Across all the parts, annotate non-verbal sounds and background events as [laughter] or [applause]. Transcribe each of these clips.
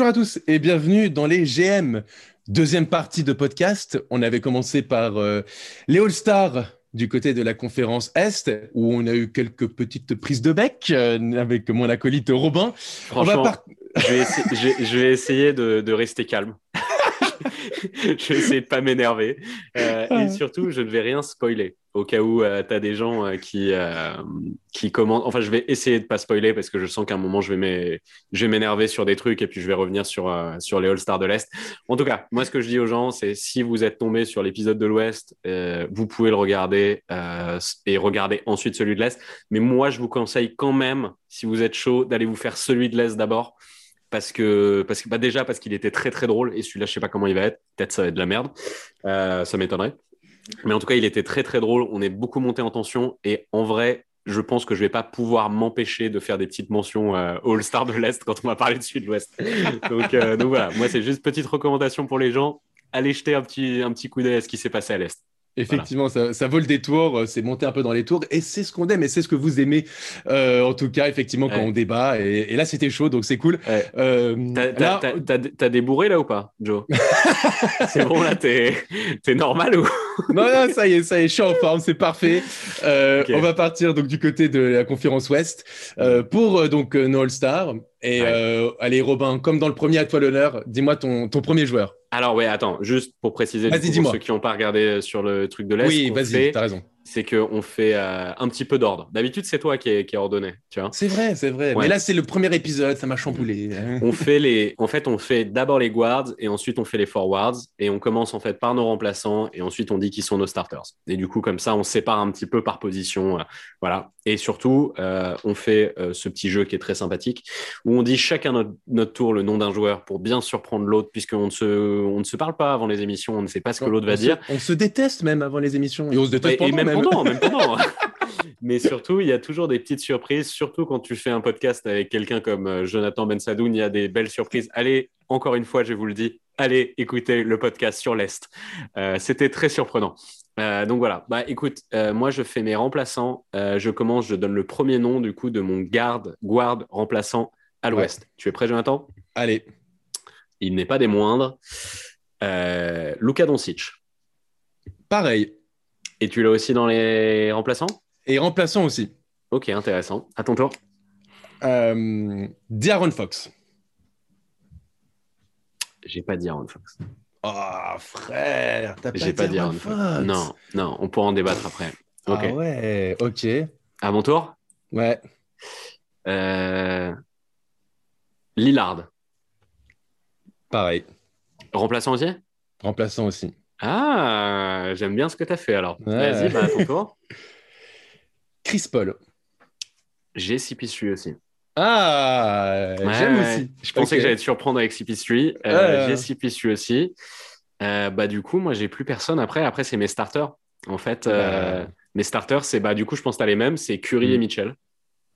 Bonjour à tous et bienvenue dans les GM. Deuxième partie de podcast. On avait commencé par euh, les All-Stars du côté de la conférence Est, où on a eu quelques petites prises de bec euh, avec mon acolyte Robin. Franchement, je, vais essayer, je, je, vais essayer de, de rester calme. [laughs] je vais essayer de pas m'énerver. Euh, et Ah. surtout, je ne vais rien spoiler. Au cas où euh, tu as des gens euh, qui, euh, qui commentent. Enfin, je vais essayer de pas spoiler parce que je sens qu'à un moment, je vais m'énerver sur des trucs et puis je vais revenir sur, euh, sur les All-Stars de l'Est. En tout cas, moi, ce que je dis aux gens, c'est si vous êtes tombé sur l'épisode de l'Ouest, vous pouvez le regarder et regarder ensuite celui de l'Est. Mais moi, je vous conseille quand même, si vous êtes chaud, d'aller vous faire celui de l'Est d'abord parce que, parce que bah déjà parce qu'il était très très drôle et celui-là je sais pas comment il va être peut-être ça va être de la merde ça m'étonnerait mais en tout cas il était très très drôle. On est beaucoup monté en tension. Et en vrai je pense que je vais pas pouvoir m'empêcher de faire des petites mentions euh, All-Star de l'Est quand on va parler de celui de l'Ouest donc, euh, donc voilà. Moi c'est juste petite recommandation pour les gens. Allez jeter un petit, un petit coup d'œil à ce qui s'est passé à l'Est Effectivement, ça, ça vaut le détour, euh, c'est monter un peu dans les tours, et c'est ce qu'on aime, et c'est ce que vous aimez, euh, en tout cas, effectivement, quand Ouais. on débat, et, et là, c'était chaud, donc c'est cool. Ouais. Euh, T'as- là, T'as bourrés là ou pas, Joe? [laughs] C'est bon là, t'es t'es normal ou? Non, non, ça y est, ça y est, je suis en forme, c'est parfait. Euh. On va partir donc du côté de la conférence Ouest euh, pour euh, donc nos All-Stars. Et Ouais. euh, allez, Robin, comme dans le premier, à toi l'honneur, dis-moi ton, ton premier joueur. Alors ouais, attends, juste pour préciser pour ceux qui n'ont pas regardé sur le truc de l'Est, Oui, vas-y, t'as raison. C'est qu'on fait euh, un petit peu d'ordre. D'habitude, c'est toi qui est, qui est ordonné, tu vois. C'est vrai, c'est vrai. Ouais. Mais là, c'est le premier épisode, ça m'a chamboulé. [laughs] On fait les, en fait, on fait d'abord les guards et ensuite on fait les forwards et on commence en fait par nos remplaçants et ensuite on dit qui sont nos starters. Et du coup, comme ça, on sépare un petit peu par position, euh, voilà. Et surtout, euh, on fait ce petit jeu qui est très sympathique où on dit chacun notre, notre tour le nom d'un joueur pour bien surprendre l'autre puisqu'on ne se, on ne se parle pas avant les émissions, on ne sait pas ce que l'autre va se- dire. on se déteste même avant les émissions. Et on se déteste Et, et pendant même, même. Pendant, même pendant. [laughs] Mais surtout, il y a toujours des petites surprises, surtout quand tu fais un podcast avec quelqu'un comme euh, Jonathan Bensadoun, il y a des belles surprises. Allez, encore une fois, je vous le dis, allez écouter le podcast sur l'Est. Euh, C'était très surprenant. Euh, donc voilà, bah écoute, euh, moi je fais mes remplaçants. Je commence, je donne le premier nom du coup de mon garde, guard remplaçant à l'Ouest. Tu es prêt, Jonathan? Allez, Il n'est pas des moindres. Luka Doncic. pareil. Et tu l'as aussi dans les remplaçants? Et remplaçant aussi. Ok, intéressant. À ton tour. Euh, D'Aaron Fox. J'ai pas dit Aaron Fox. Oh, frère, t'as pas J'ai Fox. Fox. Non, non, on pourra en débattre après. Ok. Ah ouais, ok. À mon tour? Ouais. Euh... Lillard. Pareil. Remplaçant aussi? Remplaçant aussi. Ah, j'aime bien ce que tu as fait alors. Ouais. Vas-y, bah, à ton tour. [laughs] Chris Paul. J'ai CP3 aussi. Ah, Ouais, j'aime ouais. aussi. Je pensais que j'allais te surprendre avec CP3. Euh. J'ai CP3 aussi. Euh, bah, du coup, moi, j'ai plus personne après. Après, c'est mes starters. En fait, euh, mes starters, c'est bah, du coup, je pense que tu as les mêmes. C'est Curry Mm. et Mitchell.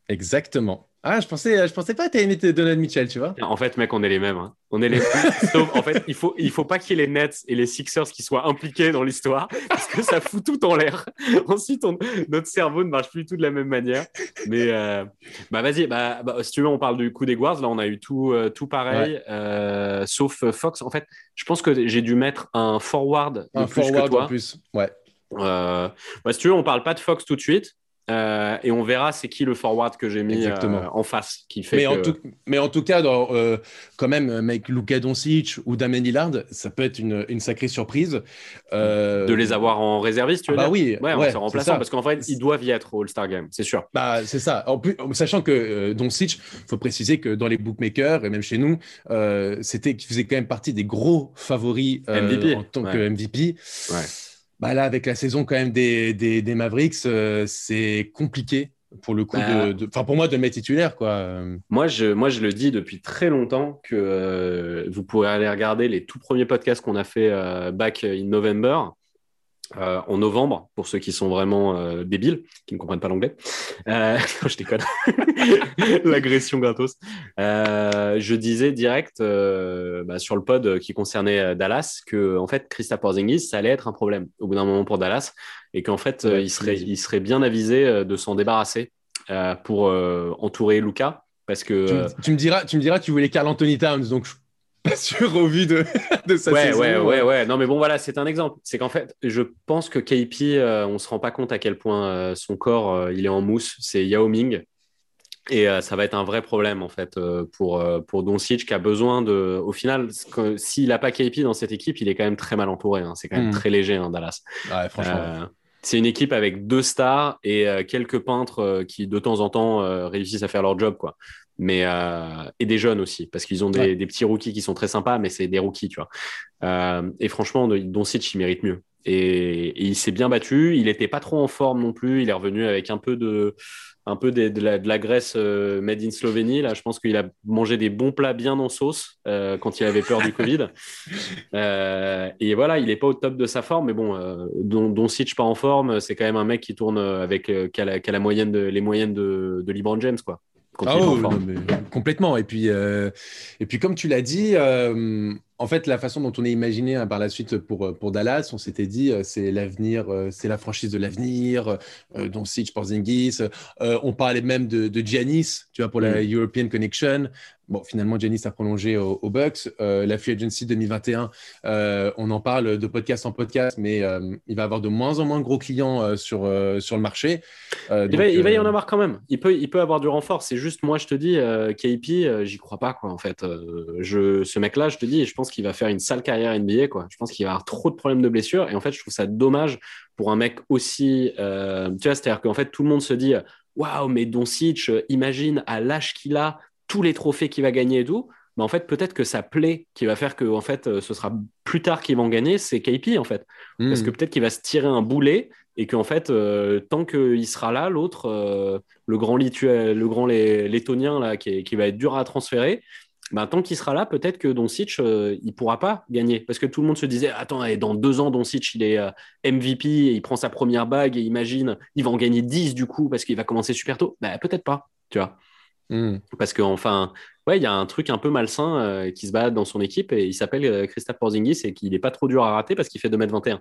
Exactement. Ah, je pensais, je pensais pas que t'avais aimé Donald Mitchell, tu vois. En fait, mec, on est les mêmes. hein. On est les [laughs] Sauf, en fait, il faut, il faut pas qu'il y ait les Nets et les Sixers qui soient impliqués dans l'histoire parce que ça fout tout en l'air. [laughs] Ensuite, on- notre cerveau ne marche plus tout de la même manière. Mais euh, bah vas-y, bah, bah, si tu veux, on parle du coup des guards. Là, on a eu tout, euh, tout pareil, euh, sauf Fox. En fait, je pense que j'ai dû mettre un forward de Un plus que forward toi. en plus. Ouais. Bah, si tu veux, on parle pas de Fox tout de suite. Euh, et on verra c'est qui le forward que j'ai mis euh, en face qui fait Mais, que... en tout, mais en tout cas, dans, euh, quand même, mec, Luka Doncic ou Damien Lillard, ça peut être une, une sacrée surprise. De les avoir en réserviste, tu veux bah dire oui, Ouais, ouais, en remplaçant, parce qu'en fait, ils doivent y être au All-Star Game, c'est sûr. Bah, c'est ça. En plus, sachant que Doncic, faut préciser que dans les bookmakers et même chez nous, c'était qu'il faisait quand même partie des gros favoris MVP, en tant ouais. que MVP. Ouais. Bah là, avec la saison quand même des, des, des Mavericks, euh, c'est compliqué pour le coup Bah. de, de- enfin pour moi de mettre titulaire quoi. Moi je, moi, je le dis depuis très longtemps que euh, vous pourrez aller regarder les tout premiers podcasts qu'on a fait euh, back in November. Euh, en novembre, pour ceux qui sont vraiment euh, débiles, qui ne comprennent pas l'anglais. Euh, [laughs] non, je déconne. [laughs] L'agression gratos. Je disais direct bah, sur le pod qui concernait Dallas que en fait Christophe Porzingis ça allait être un problème au bout d'un moment pour Dallas et qu'en fait Ouais, il serait c'est- il serait bien avisé de s'en débarrasser pour entourer Luca. Parce que, tu, me diras, tu me diras, tu voulais Carl Anthony Towns, donc pas sûr au vu de, [laughs] de sa ouais, saison. Ouais, ouais, ouais. Non, mais bon, voilà, c'est un exemple. C'est qu'en fait, je pense que KP, on ne se rend pas compte à quel point son corps, il est en mousse. C'est Yao Ming. Et euh, ça va être un vrai problème en fait euh, pour, euh, pour Doncic qui a besoin de. Au final, s'il n'a pas KP dans cette équipe, il est quand même très mal entouré. Hein. C'est quand même hmm. très léger, hein, Dallas. Ouais, franchement. c'est une équipe avec deux stars et quelques peintres qui de temps en temps réussissent à faire leur job, quoi. Mais et des jeunes aussi, parce qu'ils ont des, des, petits rookies qui sont très sympas, mais c'est des rookies, tu vois. et franchement, Doncic, il mérite mieux. Et, et il s'est bien battu. Il n'était pas trop en forme non plus. Il est revenu avec un peu de un peu de, la, de, la, graisse euh, made in Slovénie. Là, je pense qu'il a mangé des bons plats bien en sauce euh, quand il avait peur du Covid. [laughs] Euh, et voilà, il n'est pas au top de sa forme, mais bon, dont Sitch pas en forme, c'est quand même un mec qui tourne avec qui a, la, moyenne de, les moyennes de, de LeBron James, quoi. Ah complètement. Et puis, et puis, comme tu l'as dit, en fait, la façon dont on est imaginé hein, par la suite pour, pour Dallas, on s'était dit euh, c'est l'avenir, euh, c'est la franchise de l'avenir, euh, dont Sitch Porzingis. on parlait même de, de Giannis, tu vois, pour la mm. European Connection. Bon, finalement, Giannis a prolongé aux au Bucks. la Free Agency 2021, on en parle de podcast en podcast, mais il va avoir de moins en moins de gros clients sur, sur le marché. il, va, il, va, y en avoir quand même. Il peut, il peut avoir du renfort. C'est juste, moi, je te dis, KP, j'y crois pas, quoi, en fait. je, ce mec-là, je te dis, je pense qu'il va faire une sale carrière NBA. Quoi. Je pense qu'il va avoir trop de problèmes de blessures. Et en fait, je trouve ça dommage pour un mec aussi. Euh, tu vois, c'est-à-dire qu'en fait, tout le monde se dit Waouh, mais Doncic, imagine à l'âge qu'il a, tous les trophées qu'il va gagner et tout. Mais en fait, peut-être que ça plaît qui va faire que en fait, euh, ce sera plus tard qu'il va en gagner, c'est KP en fait. Parce hmm. que peut-être qu'il va se tirer un boulet et qu'en fait, euh, tant qu'il sera là, l'autre, le grand, Lituel, le grand lettonien là, qui, qui, va être dur à transférer, bah, tant qu'il sera là, peut-être que Doncic, euh, il pourra pas gagner. Parce que tout le monde se disait, attends, dans deux ans, Doncic, il est euh, MVP et il prend sa première bague et imagine, il va en gagner 10 du coup parce qu'il va commencer super tôt. Bah, peut-être pas, tu vois. Hmm. Parce qu'enfin, ouais, il y a un truc un peu malsain euh, qui se balade dans son équipe et il s'appelle euh, Christophe Porzingis et qu'il n'est pas trop dur à rater parce qu'il fait 2m21.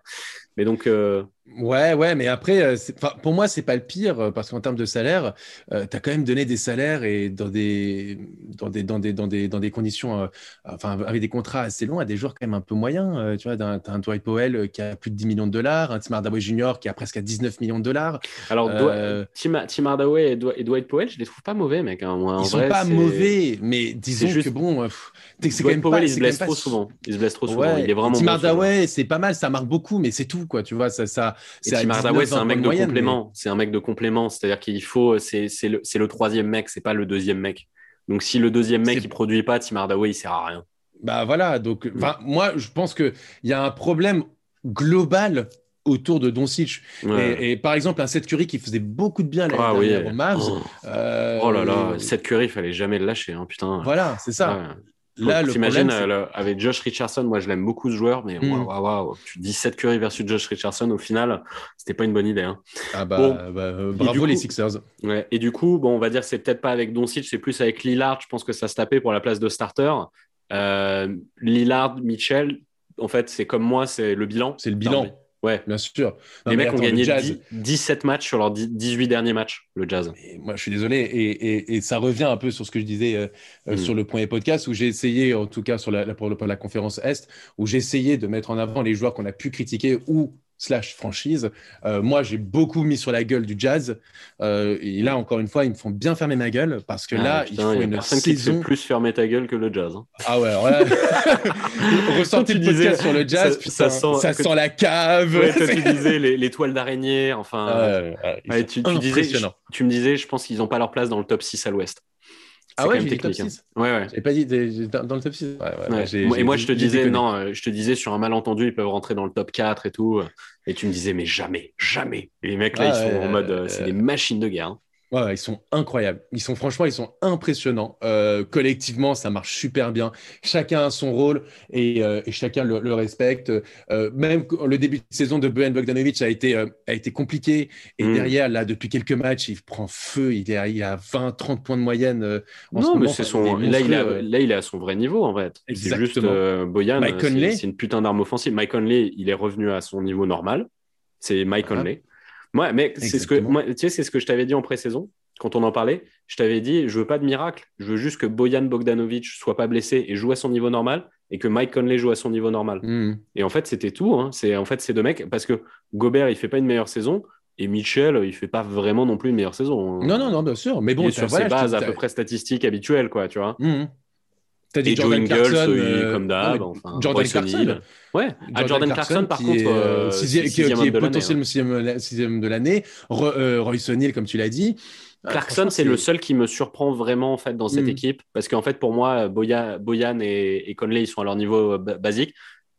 Mais donc. Euh, ouais, ouais, mais après, pour moi, c'est pas le pire parce qu'en termes de salaire, tu as quand même donné des salaires et dans des, dans des, dans des, dans des, dans des conditions, enfin, avec des contrats assez longs à des joueurs quand même un peu moyens. tu vois, tu as un Dwight Powell qui a plus de 10 millions de dollars, un Tim Hardaway Jr. qui a presque à 19 millions de dollars. Alors, Tim, Tim, Hardaway et, Dwight Powell, je les trouve pas mauvais, mec. Hein. Ils sont pas mauvais, mais disons que bon, euh, c'est quand même pas. Il se blesse trop souvent. Il se blesse trop souvent. il est vraiment. Tim Hardaway, c'est pas mal, ça marque beaucoup, mais c'est tout, quoi. Tu vois, ça, ça. C'est un mec de complément. C'est un mec de complément. C'est-à-dire qu'il faut, c'est le, le troisième mec, c'est pas le deuxième mec. Donc si le deuxième mec il produit pas, Tim Hardaway il sert à rien. Bah voilà, donc mm. moi je pense qu'il y a un problème global autour de Doncic. Et, par exemple, un Seth Curry qui faisait beaucoup de bien l'année ah, dernière oui. Mavs. Oh. Euh, oh, là là, Seth Curry, il fallait jamais le lâcher, hein, putain. Voilà, c'est ça. Là, T'imagines, euh, avec Josh Richardson, moi je l'aime beaucoup ce joueur, mais mm. waouh, tu dis Seth Curry versus Josh Richardson, au final, c'était pas une bonne idée. Hein. Ah bah, bah euh, bravo les Sixers. Ouais, et du coup, bon, on va dire c'est peut-être pas avec Doncic, c'est plus avec Lillard, je pense que ça se tapait pour la place de starter. Lillard, Mitchell, en fait, c'est comme moi, c'est le bilan. C'est le bilan. Ouais, bien sûr. les mecs ont gagné 17 matchs sur leurs 18 derniers matchs, le Jazz. moi, je suis désolé. Et, et, ça revient un peu sur ce que je disais euh, euh, mm. sur le premier podcast, où j'ai essayé, en tout cas sur la, pour la conférence Est, où j'ai essayé de mettre en avant les joueurs qu'on a pu critiquer ou slash franchise. Euh, moi, j'ai beaucoup mis sur la gueule du jazz. Euh, et là, encore une fois, ils me font bien fermer ma gueule parce que ah, là, il faut une personne saison... qui te plus fermer ta gueule que le jazz. Hein. Ah ouais, ouais. [laughs] [laughs] Ressortir le podcast sur le jazz, ça, sent, ça sent, la cave. Ouais, toi, tu [laughs] disais les, toiles d'araignée, enfin. tu, disais, tu me disais, je pense qu'ils n'ont pas leur place dans le top 6 à l'ouest. Ah ouais, j'ai top 6. Hein. Ouais, ouais. J'ai pas dit dans le top 6. et moi, je te disais, non, euh, je te disais sur un malentendu, ils peuvent rentrer dans le top 4 et tout. Et tu me disais, mais jamais, jamais. Et les mecs là, ils sont en mode, euh, c'est des machines de guerre. Hein. Ouais, ils sont incroyables. Ils sont franchement, ils sont impressionnants. Euh, collectivement, ça marche super bien. Chacun a son rôle et, euh, chacun le, respecte. Euh, même le début de saison de Bojan Bogdanovic a été, a été compliqué. Et mm. derrière, là, depuis quelques matchs, il prend feu. Il, est, il a 20, 30 points de moyenne. En non, mais c'est son. Là il, a, là, il est à son vrai niveau, en fait. C'est juste Boyan. C'est une putain d'arme offensive. Mike Conley, il est revenu à son niveau normal. C'est Mike Conley. Ouais, mais c'est ce que, moi, tu sais, c'est ce que je t'avais dit en pré-saison. quand on en parlait, je t'avais dit, je veux pas de miracle, je veux juste que Bojan Bogdanovic soit pas blessé et joue à son niveau normal et que Mike Conley joue à son niveau normal. Hmm. Et en fait, c'était tout. hein. C'est en fait ces deux mecs parce que Gobert, il fait pas une meilleure saison et Mitchell, il fait pas vraiment non plus une meilleure saison. hein. Non, non, non, bien sûr. Mais bon, il est sur voilà, ses bases à peu près statistiques habituelles, quoi, tu vois. Mhm. T'as dit Et Joe Jordan Ingles, Clarkson, euh, comme d'hab. mais enfin, Jordan Clarkson. Ouais, Ah, Jordan, Clarkson, par qui contre, est, euh, euh, sixième- qui, qui est potentiellement hein. sixième, sixième de l'année. Euh, Royce O'Neal, comme tu l'as dit. Euh, Clarkson, c'est le seul qui me surprend vraiment en fait dans cette Mm. équipe parce qu'en fait pour moi Boya- Boyan et, et Conley ils sont à leur niveau ba- basique.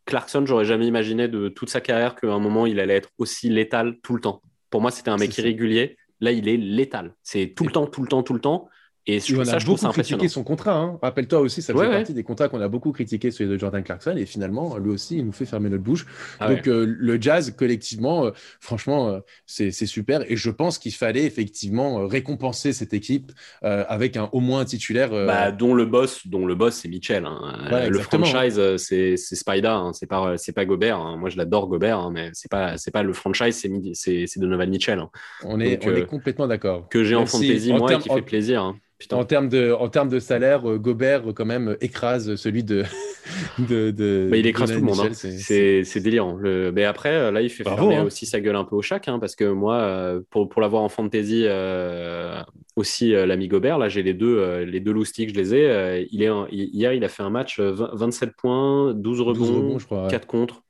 Clarkson, j'aurais jamais imaginé de toute sa carrière qu'à un moment il allait être aussi létal tout le temps. Pour moi, c'était un mec irrégulier. Là, il est létal. C'est tout le temps, tout le temps, tout le temps. Et je trouve ça, a je trouve ça beaucoup impressionnant. critiqué son contrat. hein. Rappelle-toi aussi, ça Ouais, ouais. partie des contrats qu'on a beaucoup critiqués, celui de Jordan Clarkson. Et finalement, lui aussi, il nous fait fermer notre bouche. Ah ouais. Donc, euh, le jazz, collectivement, euh, franchement, euh, c'est super. Et je pense qu'il fallait effectivement récompenser cette équipe avec un, au moins un titulaire. Bah, dont le boss, dont le boss, c'est Mitchell. hein. Le franchise, c'est Spida, hein. c'est pas pas Gobert. hein. Moi, je l'adore Gobert, hein, mais c'est pas pas le franchise, c'est Donovan Mitchell hein. on est, donc, on est complètement d'accord. que j'ai en si, fantasy en moi et qui en- fait plaisir. Putain. En termes de, en termes de salaire, euh, Gobert, euh, quand même, euh, écrase celui de. [laughs] de, de Bah, il écrase tout le monde. hein. C'est- délirant. Le- Mais après, là, il fait Bravo, fermer hein. aussi sa gueule un peu au chac, hein, parce que moi, pour, pour l'avoir en fantasy euh, aussi, euh, l'ami Gobert, là, j'ai les deux, euh, les deux loustiques, je les ai. euh, il est hier, il a fait un match euh, 20 27 points, 12 rebonds, 12 rebonds, je crois. ouais. 4 contre.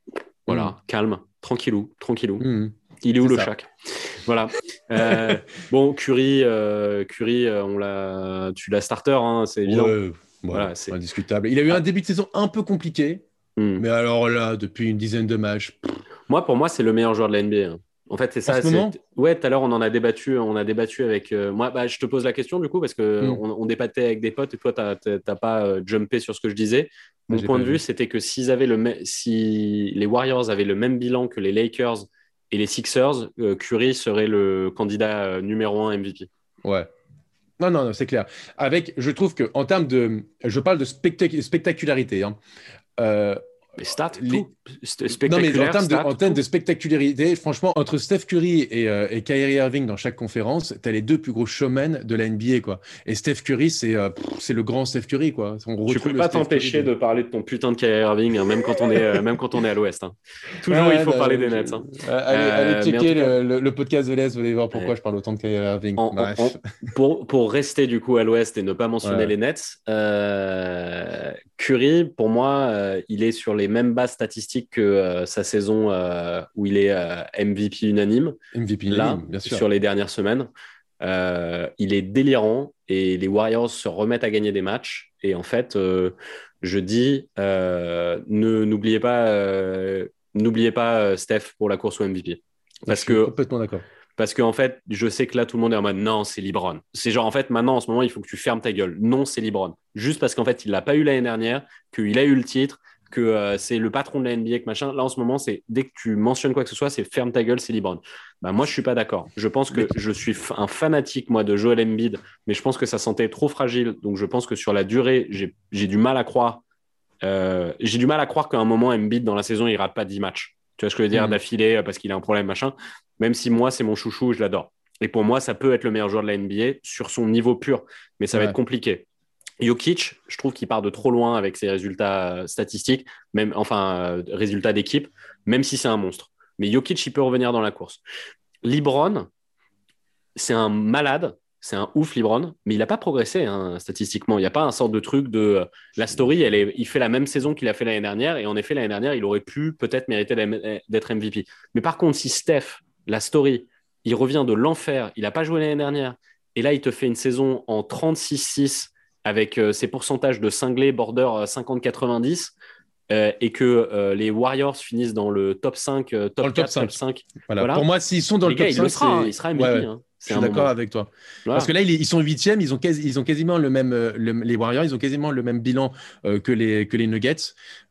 Voilà, calme, tranquillou, tranquillou. Mhm. Il est où le chac Voilà. Euh, [laughs] bon, Curry, euh, Curry euh, on l'a, tu l'as starter, hein, c'est évident. Ouais, Voilà, c'est- indiscutable. Il a eu un début de saison un peu compliqué, Hmm. mais alors là, depuis une dizaine de matchs, Moi, pour moi, c'est le meilleur joueur de la NBA. hein. En fait, c'est ça. ce Ouais, tout à l'heure, on en a débattu. On a débattu avec. euh, moi, bah, je te pose la question du coup parce que Mm. on, on débattait avec des potes et toi, t'as pas euh, jumpé sur ce que je disais. Mon point de vue, vu. c'était que s'ils avaient le, mê- si les Warriors avaient le même bilan que les Lakers et les Sixers, euh, Curry serait le candidat euh, numéro un MVP. ouais. Non, non, non, c'est clair. Avec, je trouve que en termes de, je parle de spectac- spectacularité. hein. Euh, Les stats, Les- non, mais en termes, de, en termes de spectacularité, franchement, entre Steph Curry et, euh, et Kyrie Irving dans chaque conférence, tu as les deux plus gros showmen de la NBA. Quoi. Et Steph Curry, c'est euh, c'est le grand Steph Curry. Quoi. On Tu peux pas t'empêcher de parler de ton putain de Kyrie Irving, hein, même quand on est, euh, même quand on est à l'Ouest. hein. Toujours, Ouais, il faut bah, parler des Nets. hein. Euh, allez, allez mais checker cas- le, podcast de l'Est, vous allez voir pourquoi Ouais. je parle autant de Kyrie Irving. En- Bref. en- pour, pour rester du coup à l'ouest et ne pas mentionner Ouais. les Nets, Curry, pour moi, euh, il est sur les mêmes bases statistiques que euh, sa saison euh, où il est MVP unanime, MVP, là, bien sûr. sur les dernières semaines. Il est délirant et les Warriors se remettent à gagner des matchs. Et en fait, je dis, ne n'oubliez pas, n'oubliez pas Steph pour la course au MVP. Parce Je suis que complètement d'accord. Parce qu'en fait, je sais que là, tout le monde est en mode non, c'est Libron. C'est genre, en fait, maintenant, en ce moment, il faut que tu fermes ta gueule. Non, c'est Libron. Juste parce qu'en fait, il l'a pas eu l'année dernière, qu'il a eu le titre, que euh, c'est le patron de la NBA, que machin. Là, en ce moment, c'est dès que tu mentionnes quoi que ce soit, c'est ferme ta gueule, c'est Libron. Bah, moi, je suis pas d'accord. Je pense que je suis un fanatique, moi, de Joel Embiid, mais je pense que sa santé est trop fragile. Donc, je pense que sur la durée, j'ai j'ai du mal à croire. euh, j'ai du mal à croire qu'à un moment, Embiid, dans la saison, il rate pas 10 matchs. Tu vois ce que je veux dire, Mhm. d'affilée, euh, parce qu'il a un problème, machin. Même si moi, c'est mon chouchou, je l'adore. Et pour moi, ça peut être le meilleur joueur de la NBA sur son niveau pur, mais ça va être compliqué. Jokic, je trouve qu'il part de trop loin avec ses résultats euh, statistiques, même enfin euh, résultats d'équipe, même si c'est un monstre. Mais Jokic, il peut revenir dans la course. LeBron, c'est un malade, c'est un ouf LeBron, mais il n'a pas progressé hein, statistiquement. Il n'y a pas un sort de truc de euh, la story. Elle est, il fait la même saison qu'il a fait l'année dernière, et en effet l'année dernière, il aurait pu peut-être mériter d'être MVP. Mais par contre, si Steph, la story, il revient de l'enfer, il n'a pas joué l'année dernière, et là il te fait une saison en 36-6 avec euh, ses pourcentages de cinglés border euh, 50-90. Euh, et que euh, les Warriors finissent dans le top 5, euh, top le top 4, 5. top 5. Voilà. Voilà. Pour moi, s'ils sont dans Les le gars, top il 5, le sera, hein, il sera MVP. Ouais, ouais. hein. Je suis d'accord avec toi. Voilà. Parce que là, ils, sont huitièmes, ils ont, quasi- ils ont quasiment le même, le- les Warriors, ils ont quasiment le même bilan euh, que, les, que les Nuggets.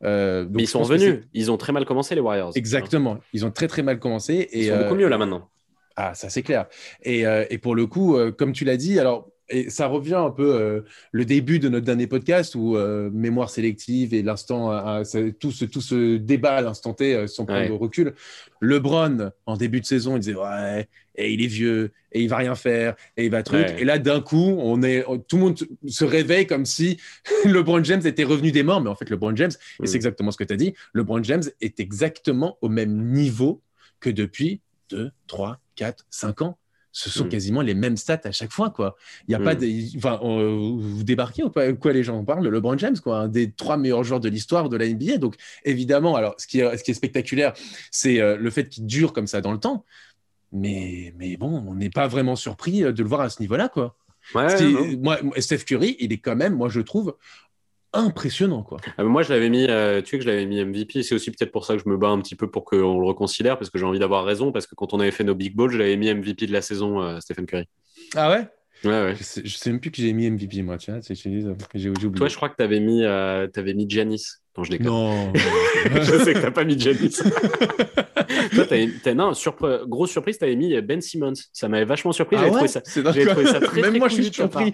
Euh, donc Mais ils sont revenus. Ils ont très mal commencé, les Warriors. Exactement. Ils ont très très mal commencé. Ils sont euh, beaucoup mieux là maintenant. Ah, ça c'est clair. Et, et pour le coup, comme tu l'as dit, alors et ça revient un peu euh, le début de notre dernier podcast où euh, mémoire sélective et l'instant, euh, tout, ce, tout ce débat à l'instant T sans prendre de recul. LeBron, en début de saison, il disait Ouais, et il est vieux, et il va rien faire, et il va truc. Et là, d'un coup, on est, tout le monde se réveille comme si [laughs] LeBron James était revenu des morts. Mais en fait, LeBron James, et c'est mm. exactement ce que tu as dit, LeBron James est exactement au même niveau que depuis 2, 3, 4, 5 ans ce sont mm. quasiment les mêmes stats à chaque fois, quoi. Il y a pas mm. de, enfin, vous débarquez ou pas Quoi, les gens en parlent? LeBron James, quoi, un des trois meilleurs joueurs de l'histoire de la NBA. Donc, évidemment, alors, ce qui est, ce qui est spectaculaire, c'est euh, le fait qu'il dure comme ça dans le temps. Mais, mais bon, on n'est pas vraiment surpris euh, de le voir à ce niveau-là, quoi. moi, Steph Curry, il est quand même, moi, je trouve, impressionnant. Quoi. Ah, moi, je l'avais mis, euh, tu sais que je l'avais mis MVP. C'est aussi peut-être pour ça que je me bats un petit peu pour qu'on le reconsidère, parce que j'ai envie d'avoir raison. Parce que quand on avait fait nos big balls, je l'avais mis MVP de la saison, euh, Stephen Curry. Ah ouais? Ouais, ouais. Je, sais, sais même plus que j'ai mis MVP, moi, tu vois. J'ai oublié. Toi, je crois que tu avais mis, euh, avais mis Giannis. Non, je déconne. Non. [laughs] je sais que tu pas mis Giannis. [laughs] Toi, t'as, non, grosse surprise, tu avais mis Ben Simmons. Ça m'avait vachement surpris. Ah ouais? ça, j'ai trouvé ça très, Même moi, je suis surpris.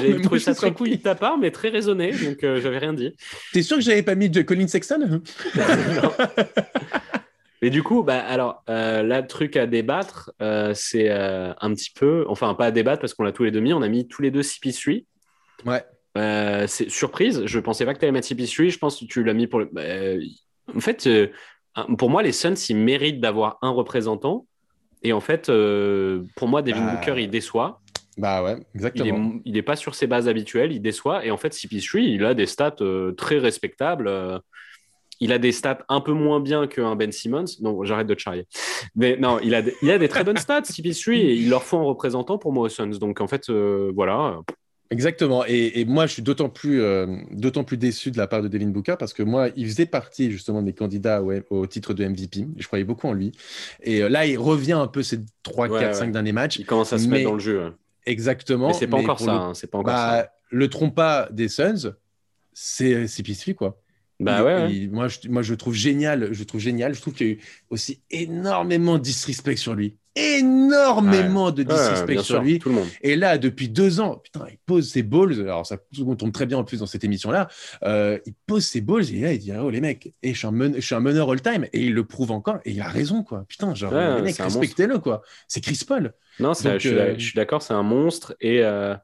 J'ai trouvé ça très cool de ta part, mais très raisonné, donc euh, j'avais rien dit. T'es sûr que j'avais pas mis de Colin Sexton? [laughs] Mais du coup, bah, alors, euh, là, le truc à débattre, euh, c'est euh, un petit peu, enfin, pas à débattre parce qu'on l'a tous les deux mis, on a mis tous les deux CP3. Ouais. c'est surprise, je pensais pas que tu allais mettre CP3, je pense que tu l'as mis pour le. Bah, en fait, pour moi, les Suns, ils méritent d'avoir un représentant. Et en fait, pour moi, Devin bah, Booker, il déçoit. Bah ouais, exactement. Il n'est pas sur ses bases habituelles, il déçoit. Et en fait, CP3, il a des stats très respectables il a des stats un peu moins bien qu'un Ben Simmons. Non, j'arrête de te charrier. Mais non, il a, des, il a des très bonnes stats, CP3, et il leur faut un représentant pour moi aux Suns. Donc en fait, euh, voilà. Exactement. Et, moi, je suis d'autant plus, euh, d'autant plus déçu de la part de Devin Booker parce que moi, il faisait partie justement de mes candidats au, titre de MVP. Je croyais beaucoup en lui. Et euh, là, il revient un peu ces 3, 4, 5 derniers matchs. Il commence à se mettre dans le jeu. Exactement. Mais c'est pas, encore ça. Hein, c'est pas encore bah, ça. Le trompa des Suns, c'est CP3, quoi. Bah ouais. moi, je, moi, je trouve génial. Je trouve génial. Je trouve qu'il y a eu aussi énormément de disrespect sur lui. Énormément de disrespect sur lui. Tout le monde. Et là, depuis deux ans, putain, il pose ses balls. Alors, ça tombe très bien en plus dans cette émission-là. Euh, il pose ses balls et là, il dit Oh les mecs, et je, suis un je suis un meneur all-time. Et il le prouve encore. Et il a raison, quoi. Putain, genre, les mecs, respectez-le, quoi. C'est Chris Paul. Non, je, euh, suis d'accord, c'est un monstre. Et. Euh,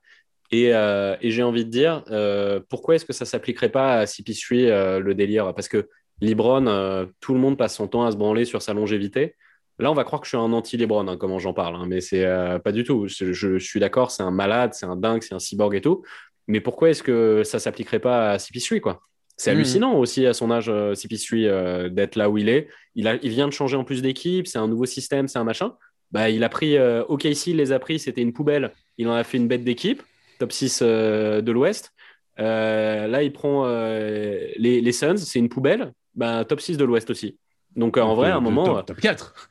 euh, et, j'ai envie de dire, euh, pourquoi est-ce que ça ne s'appliquerait pas à CP3 euh, le délire? Parce que Libron, tout le monde passe son temps à se branler sur sa longévité. Là, on va croire que je suis un anti-Libron, hein, comment j'en parle, hein, mais c'est pas du tout. Je, suis d'accord, c'est un malade, c'est un dingue, c'est un cyborg et tout. Mais pourquoi est-ce que ça ne s'appliquerait pas à CP3 quoi? C'est hmm. hallucinant aussi à son âge, CP3, d'être là où il est. Il, a, il vient de changer en plus d'équipe, c'est un nouveau système, c'est un machin. Bah, il a pris OKC, il les a pris, c'était une poubelle. Il en a fait une bête d'équipe top 6 euh, de l'Ouest. Euh, là, il prend euh, les, les, Suns, c'est une poubelle. Ben, top 6 de l'Ouest aussi. Donc, en vrai, à un moment. Top, 4. [laughs]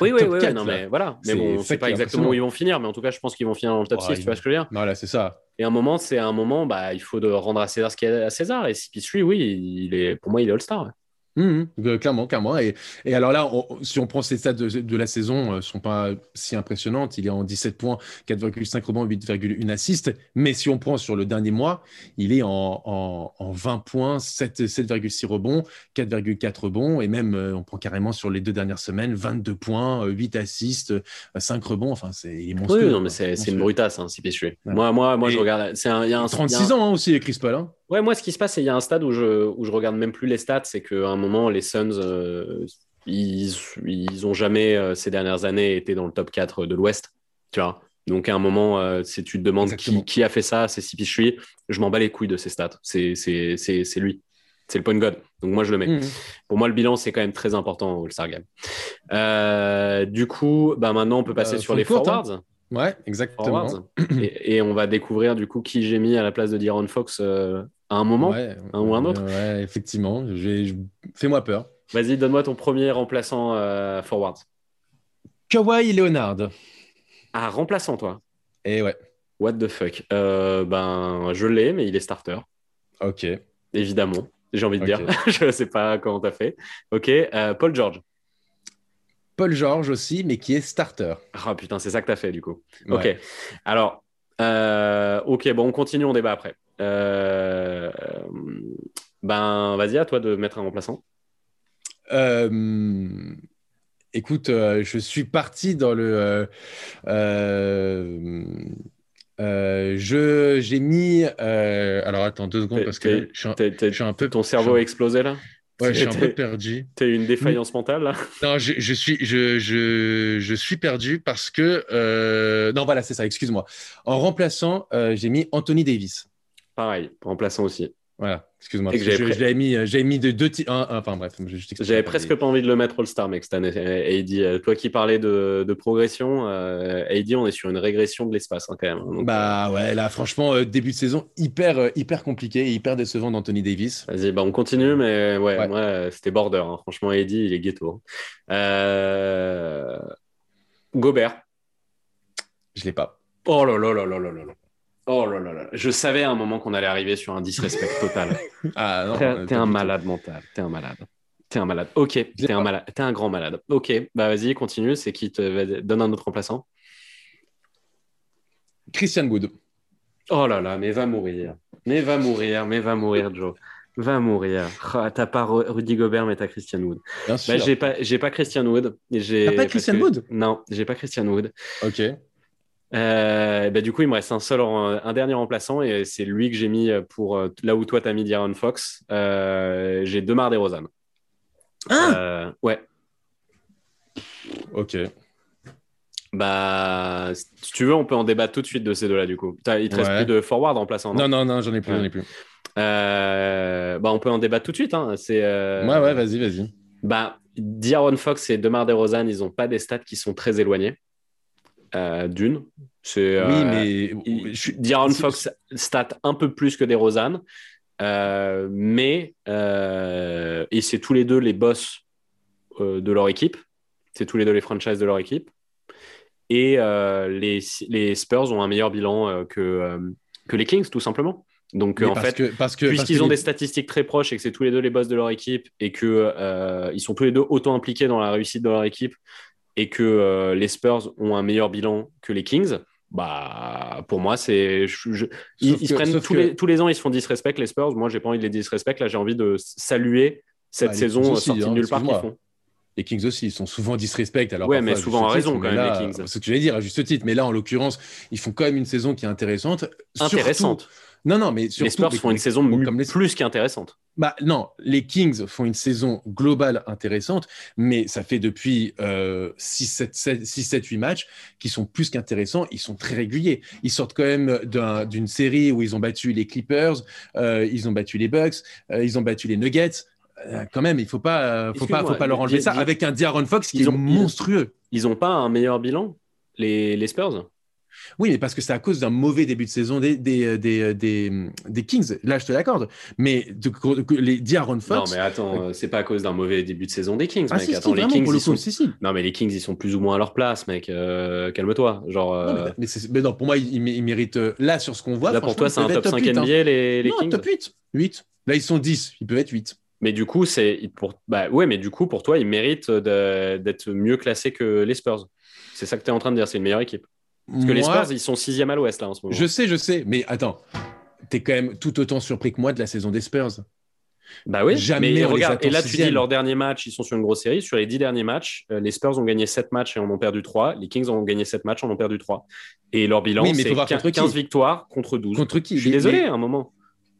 Oui, oui, oui, non, mais voilà. Mais bon, on sait pas exactement où ils vont finir, mais en tout cas, je pense qu'ils vont finir dans le top 6, tu vois ce que je veux dire Voilà, c'est ça. Et à un moment, c'est un moment, bah, il faut de rendre à César ce qu'il y a à César. Et CP3, oui, il est, pour moi, il est All-Star. Mmh, mmh. clairement, clairement. Et, et, alors là, si on prend ces stats de, la saison, ne euh, sont pas si impressionnantes. Il est en 17 points, 4,5 rebonds, 8,1 assists. Mais si on prend sur le dernier mois, il est en, en, 20 points, 7,6 rebonds, 4,4 rebonds. Et même, euh, on prend carrément sur les deux dernières semaines, 22 points, 8 euh, assists, 5 rebonds. Enfin, c'est monstrueux. Oui, non, mais c'est une brutasse, hein, si Moi, moi, moi je regarde. Il y a un, 36 ans hein, aussi, Chris Paul. Hein. Ouais, moi, ce qui se passe, c'est qu'il y a un stade où je, où je regarde même plus les stats. C'est qu'à un moment, les Suns, euh, ils, ils ont jamais, euh, ces dernières années, été dans le top 4 de l'Ouest. Tu vois donc à un moment, euh, si tu te demandes qui, qui, a fait ça, c'est Sipichui. Je m'en bats les couilles de ces stats. C'est lui. C'est le point god. Donc moi, je le mets. Mmh. Pour moi, le bilan, c'est quand même très important au All-Star Game. du coup, bah, maintenant, on peut passer sur les hein. forwards. Ouais, exactement. Et, et, on va découvrir du coup qui j'ai mis à la place de Diron Fox à un moment, un ou un autre Ouais, effectivement. Fais-moi peur. Vas-y, donne-moi ton premier remplaçant euh, forward. Kawhi Leonard. Ah, remplaçant, toi Et eh ouais. What the fuck euh, Ben, je l'ai, mais il est starter. Ok. Évidemment, j'ai envie de dire. [laughs] je ne sais pas comment tu as fait. Ok, euh, Paul George. Paul George aussi, mais qui est starter. Ah putain, c'est ça que tu as fait du coup. Ok. Alors, ok, bon, on continue, on débat après. ben, vas-y, à toi de mettre un remplaçant. écoute, je suis parti dans le. je j'ai mis. alors attends deux secondes parce que je suis, un, peu. Ton cerveau a explosé là? Ouais, je suis un peu perdu. Tu as une défaillance mentale là [laughs] Non, je, je suis, je, je, je, suis perdu parce que. Euh... Non, voilà, c'est ça, excuse-moi. En remplaçant, euh, j'ai mis Anthony Davis. Pareil, remplaçant aussi. Voilà, excuse-moi. J'avais mis, euh, mis de deux. enfin bref, j'avais presque pas envie de le mettre All-Star, mec, cette année. Heidi, euh, toi qui parlais de, de progression, euh, Heidi, on est sur une régression de l'espace hein, quand même. Hein, bah ouais, là, franchement, début de saison hyper, hyper compliqué et hyper décevant d'Anthony Davis. Vas-y, bah on continue, mais ouais, moi, c'était border. Hein. Franchement, Heidi, il est ghetto. Gobert. Je l'ai pas. Oh là là là là là là. Oh là là là, je savais à un moment qu'on allait arriver sur un disrespect total. [laughs] ah non, t'es un malade mental, t'es un malade. T'es un malade. Ok, t'es un malade, t'es un grand malade. Ok, bah vas-y, continue. C'est qui te donne un autre remplaçant? Christian Wood. Oh là là, mais va mourir, mais va mourir, mais va mourir, Joe. Va mourir. Oh, t'as pas Rudy Gobert, mais t'as Christian Wood. Bien bah, sûr. j'ai pas, j'ai pas Christian Wood. T'as pas Christian Wood? Non, j'ai pas Christian Wood. Ok. Euh, bah, du coup, il me reste un seul, un dernier remplaçant et c'est lui que j'ai mis pour euh, là où toi t'as mis D'Aaron Fox. Euh, j'ai Demar DeRozan. Ah ouais. Ok. Bah, si tu veux, on peut en débattre tout de suite de ces deux-là, du coup. il te reste plus de forward remplaçant, non? Non, non, j'en ai plus, j'en ai plus. bah, on peut en débattre tout de suite. Hein. C'est, Ouais, ouais, vas-y, vas-y. Bah, D'Aaron Fox et Demar DeRozan, ils n'ont pas des stats qui sont très éloignés. Euh, d'une. C'est, oui, euh, mais D'Aaron Fox stat un peu plus que des Rosanne, euh, mais et c'est tous les deux les boss de leur équipe. C'est tous les deux les franchises de leur équipe. Et les, les, Spurs ont un meilleur bilan que, que les Kings, tout simplement. Donc en fait, parce que, puisqu'ils ont des statistiques très proches et que c'est tous les deux les boss de leur équipe et que ils sont tous les deux autant impliqués dans la réussite de leur équipe et que euh, les Spurs ont un meilleur bilan que les Kings, bah pour moi c'est ils, se prennent tous, les, tous les ans ils se font disrespect les Spurs moi j'ai pas envie de les disrespect là j'ai envie de saluer cette bah, saison sortie de hein, nulle part qu'ils font les Kings aussi, ils sont souvent disrespect. Alors ouais, mais souvent à raison quand même, les Kings. C'est ce que j'allais dire, à juste titre. Mais là, en l'occurrence, ils font quand même une saison qui est intéressante. Intéressante. Non, non, mais surtout, les Spurs font une saison comme les... plus qu'intéressante. Bah non, les Kings font une saison globale intéressante, mais ça fait depuis 6, 7, 7, 6, 7, 8 matchs qui sont plus qu'intéressants. Ils sont très réguliers. Ils sortent quand même d'une série où ils ont battu les Clippers, euh, ils ont battu les Bucks, euh, ils ont battu les Nuggets. Euh, quand même, il faut pas, faut pas, faut pas leur enlever ça avec un D'Aaron Fox qui est monstrueux. Ils n'ont pas un meilleur bilan, les, les Spurs? Oui, mais parce que c'est à cause d'un mauvais début de saison des, des, euh, euh, des, des, Kings. Là, je te l'accorde. Mais de, les D'Aaron Fox. Non, mais attends, euh, c'est pas à cause d'un mauvais début de saison des Kings, ah, mec. attends, les Kings, ils sont... Non, mais les Kings, ils sont plus ou moins à leur place, mec. Calme-toi. Genre. mais, non, pour moi, ils, méritent. Là, sur ce qu'on voit. Là, pour toi, c'est un top 5 NBA, hein. les, les non, Kings. top 8. 8. Là, ils sont 10. Ils peuvent être 8. Mais du coup, c'est pour bah ouais, mais du coup pour toi, ils méritent d'être mieux classés que les Spurs. C'est ça que tu es en train de dire, c'est une meilleure équipe. Parce que les Spurs, ils sont sixième à l'ouest là en ce moment. Je sais, je sais, mais attends, tu es quand même tout autant surpris que moi de la saison des Spurs. Bah oui, Jamais mais regarde, et là tu dis leur dernier match, ils sont sur une grosse série. Sur les dix derniers matchs, euh, les Spurs ont gagné 7 matchs et en ont perdu 3. Les Kings ont gagné 7 matchs, en ont perdu 3. Et leur bilan, c'est 15, victoires contre 12. Contre qui? Je suis désolé, à un moment.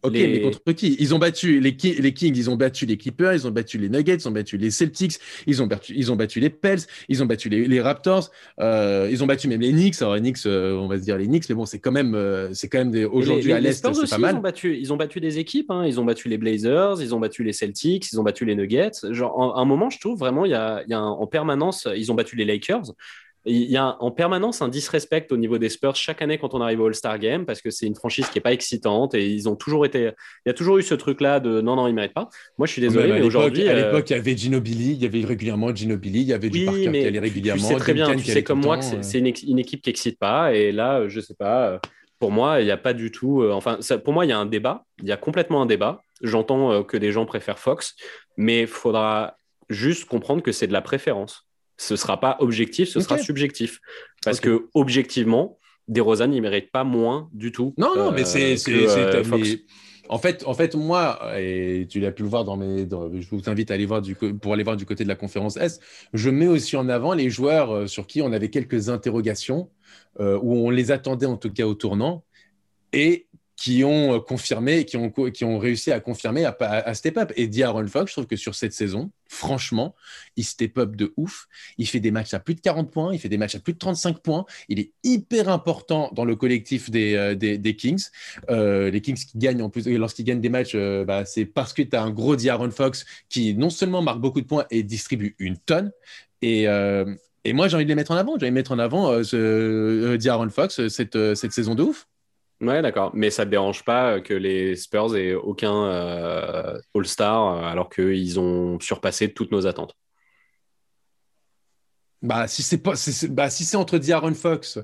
Ok, mais contre qui Ils ont battu les, les, Kings, ils ont battu les Clippers, ils ont battu les Nuggets, ils ont battu les Celtics, ils ont battu, ils ont battu les Pels, ils ont battu les, Raptors, euh, ils ont battu même les Knicks. Alors les Knicks, euh, on va se dire les Knicks, mais bon, c'est quand même, euh, c'est quand même des... aujourd'hui à l'est, c'est pas mal. Ils ont battu, ils ont battu des équipes. Hein. Ils ont battu les Blazers, ils ont battu les Celtics, ils ont battu les Nuggets. Genre, à un moment, je trouve vraiment, il y a, il y a en permanence, ils ont battu les Lakers il y a en permanence un disrespect au niveau des Spurs chaque année quand on arrive au All-Star Game parce que c'est une franchise qui est pas excitante et ils ont toujours été. Il y a toujours eu ce truc-là de non, non, ils méritent pas. Moi, je suis désolé, mais, aujourd'hui. À l'époque, il y avait Ginobili, il y avait régulièrement Ginobili, il y avait du Parker qui allait régulièrement. Tu sais très bien, tu sais comme moi que c'est euh. une, équipe qui excite pas et là, je sais pas. Pour moi, il n'y a pas du tout. Euh, enfin, pour moi, il y a un débat. Il y a complètement un débat. J'entends euh, que des gens préfèrent Fox, mais il faudra juste comprendre que c'est de la préférence ce sera pas objectif, ce sera subjectif. Parce que objectivement, DeRozan, il mérite pas moins du tout. Non, non, mais c'est. En fait, en fait, moi, et tu l'as pu le voir dans mes. je vous invite à aller voir du, pour aller voir du côté de la conférence S. Je mets aussi en avant les joueurs sur qui on avait quelques interrogations, où on les attendait en tout cas au tournant, et qui ont euh, confirmé, qui ont, réussi à confirmer, à, step up. Et D'Aaron Fox, je trouve que sur cette saison, franchement, il step up de ouf. Il fait des matchs à plus de 40 points, il fait des matchs à plus de 35 points. Il est hyper important dans le collectif des, euh, Kings. Euh, les Kings qui gagnent en plus, lorsqu'ils gagnent des matchs, bah, c'est parce que tu as un gros D'Aaron Fox qui non seulement marque beaucoup de points et distribue une tonne. Et, moi, j'ai envie de les mettre en avant. J'ai envie de mettre en avant ce D'Aaron Fox cette saison de ouf. Ouais, d'accord. Mais ça ne te dérange pas que les Spurs aient aucun euh, All-Star euh, alors qu'ils ont surpassé toutes nos attentes? Bah, si c'est pas, bah, si c'est entre D'Aaron Fox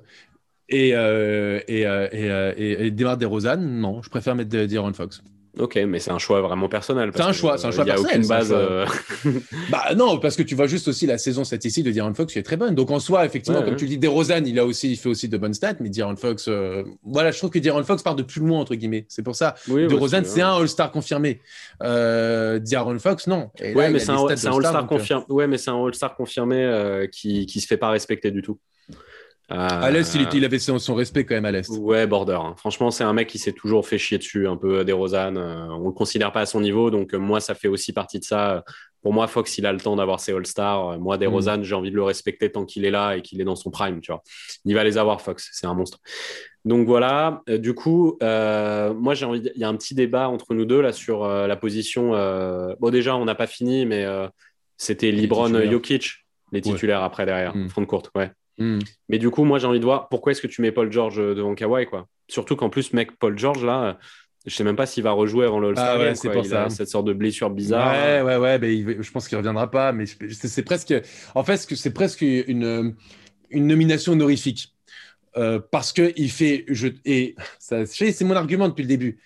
et, euh, et, euh, et, et, non, je préfère mettre D'Aaron Fox. Ok, mais c'est un choix vraiment personnel. C'est un choix, c'est un choix personnel. Il n'y a aucune base. Euh, [laughs] bah non, parce que tu vois juste aussi la saison statistique de D'Aaron Fox qui est très bonne. Donc en soi, effectivement, comme tu dis, DeRozan, il a aussi, il fait aussi de bonnes stats, mais D'Aaron Fox, euh, voilà, je trouve que D'Aaron Fox part de plus loin entre guillemets. C'est pour ça. Oui, DeRozan, c'est un All-Star confirmé. Euh, Fox, non. ouais, mais c'est un, All-Star confirmé. Ouais, mais c'est un All-Star confirmé qui qui se fait pas respecter du tout. Euh, à l'Est, il, avait son, respect quand même à l'Est. Ouais, border. Hein. Franchement, c'est un mec qui s'est toujours fait chier dessus, un peu des Rosanne. Euh, on le considère pas à son niveau, donc euh, moi, ça fait aussi partie de ça. Pour moi, Fox, il a le temps d'avoir ses All-Stars. Moi, des mm. j'ai envie de le respecter tant qu'il est là et qu'il est dans son prime, tu vois. Il va les avoir, Fox. C'est un monstre. Donc voilà. du coup, moi, j'ai envie. Il y a un petit débat entre nous deux là sur la position. Bon, déjà, on n'a pas fini, mais c'était Libron, Jokic, les titulaires après derrière, mm. front de courte, ouais. Hmm. Mais du coup, moi, j'ai envie de voir pourquoi est-ce que tu mets Paul George euh, devant Kawhi, quoi. Surtout qu'en plus, mec, Paul George, là, je sais même pas s'il va rejouer avant le. Ah c'est il A cette sorte de blessure bizarre. Ouais, ouais, ouais. Mais je pense qu'il reviendra pas. Mais c'est presque. En fait, c'est presque une, une nomination honorifique. Euh, parce que il fait. Je, et c'est mon argument depuis le début.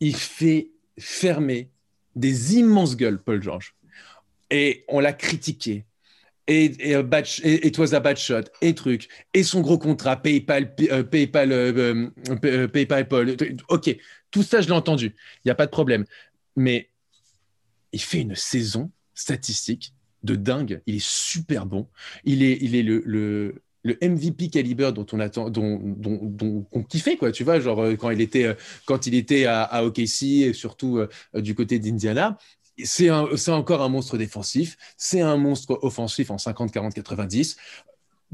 Il fait fermer des immenses gueules, Paul George. Et on l'a critiqué et, et, batch, et, et was a bad shot, et truc, et son gros contrat, PayPal, euh, PayPal, euh, euh, PayPal, ok, tout ça je l'ai entendu, il n'y a pas de problème. Mais il fait une saison statistique de dingue, il est super bon, il est, il est le, le, le MVP caliber dont on attend, dont, dont, dont on kiffait quoi, tu vois, genre quand il était, quand il était à, à OKC et surtout du côté d'Indiana, c'est encore un monstre défensif, c'est un monstre offensif en 50, 40, 90.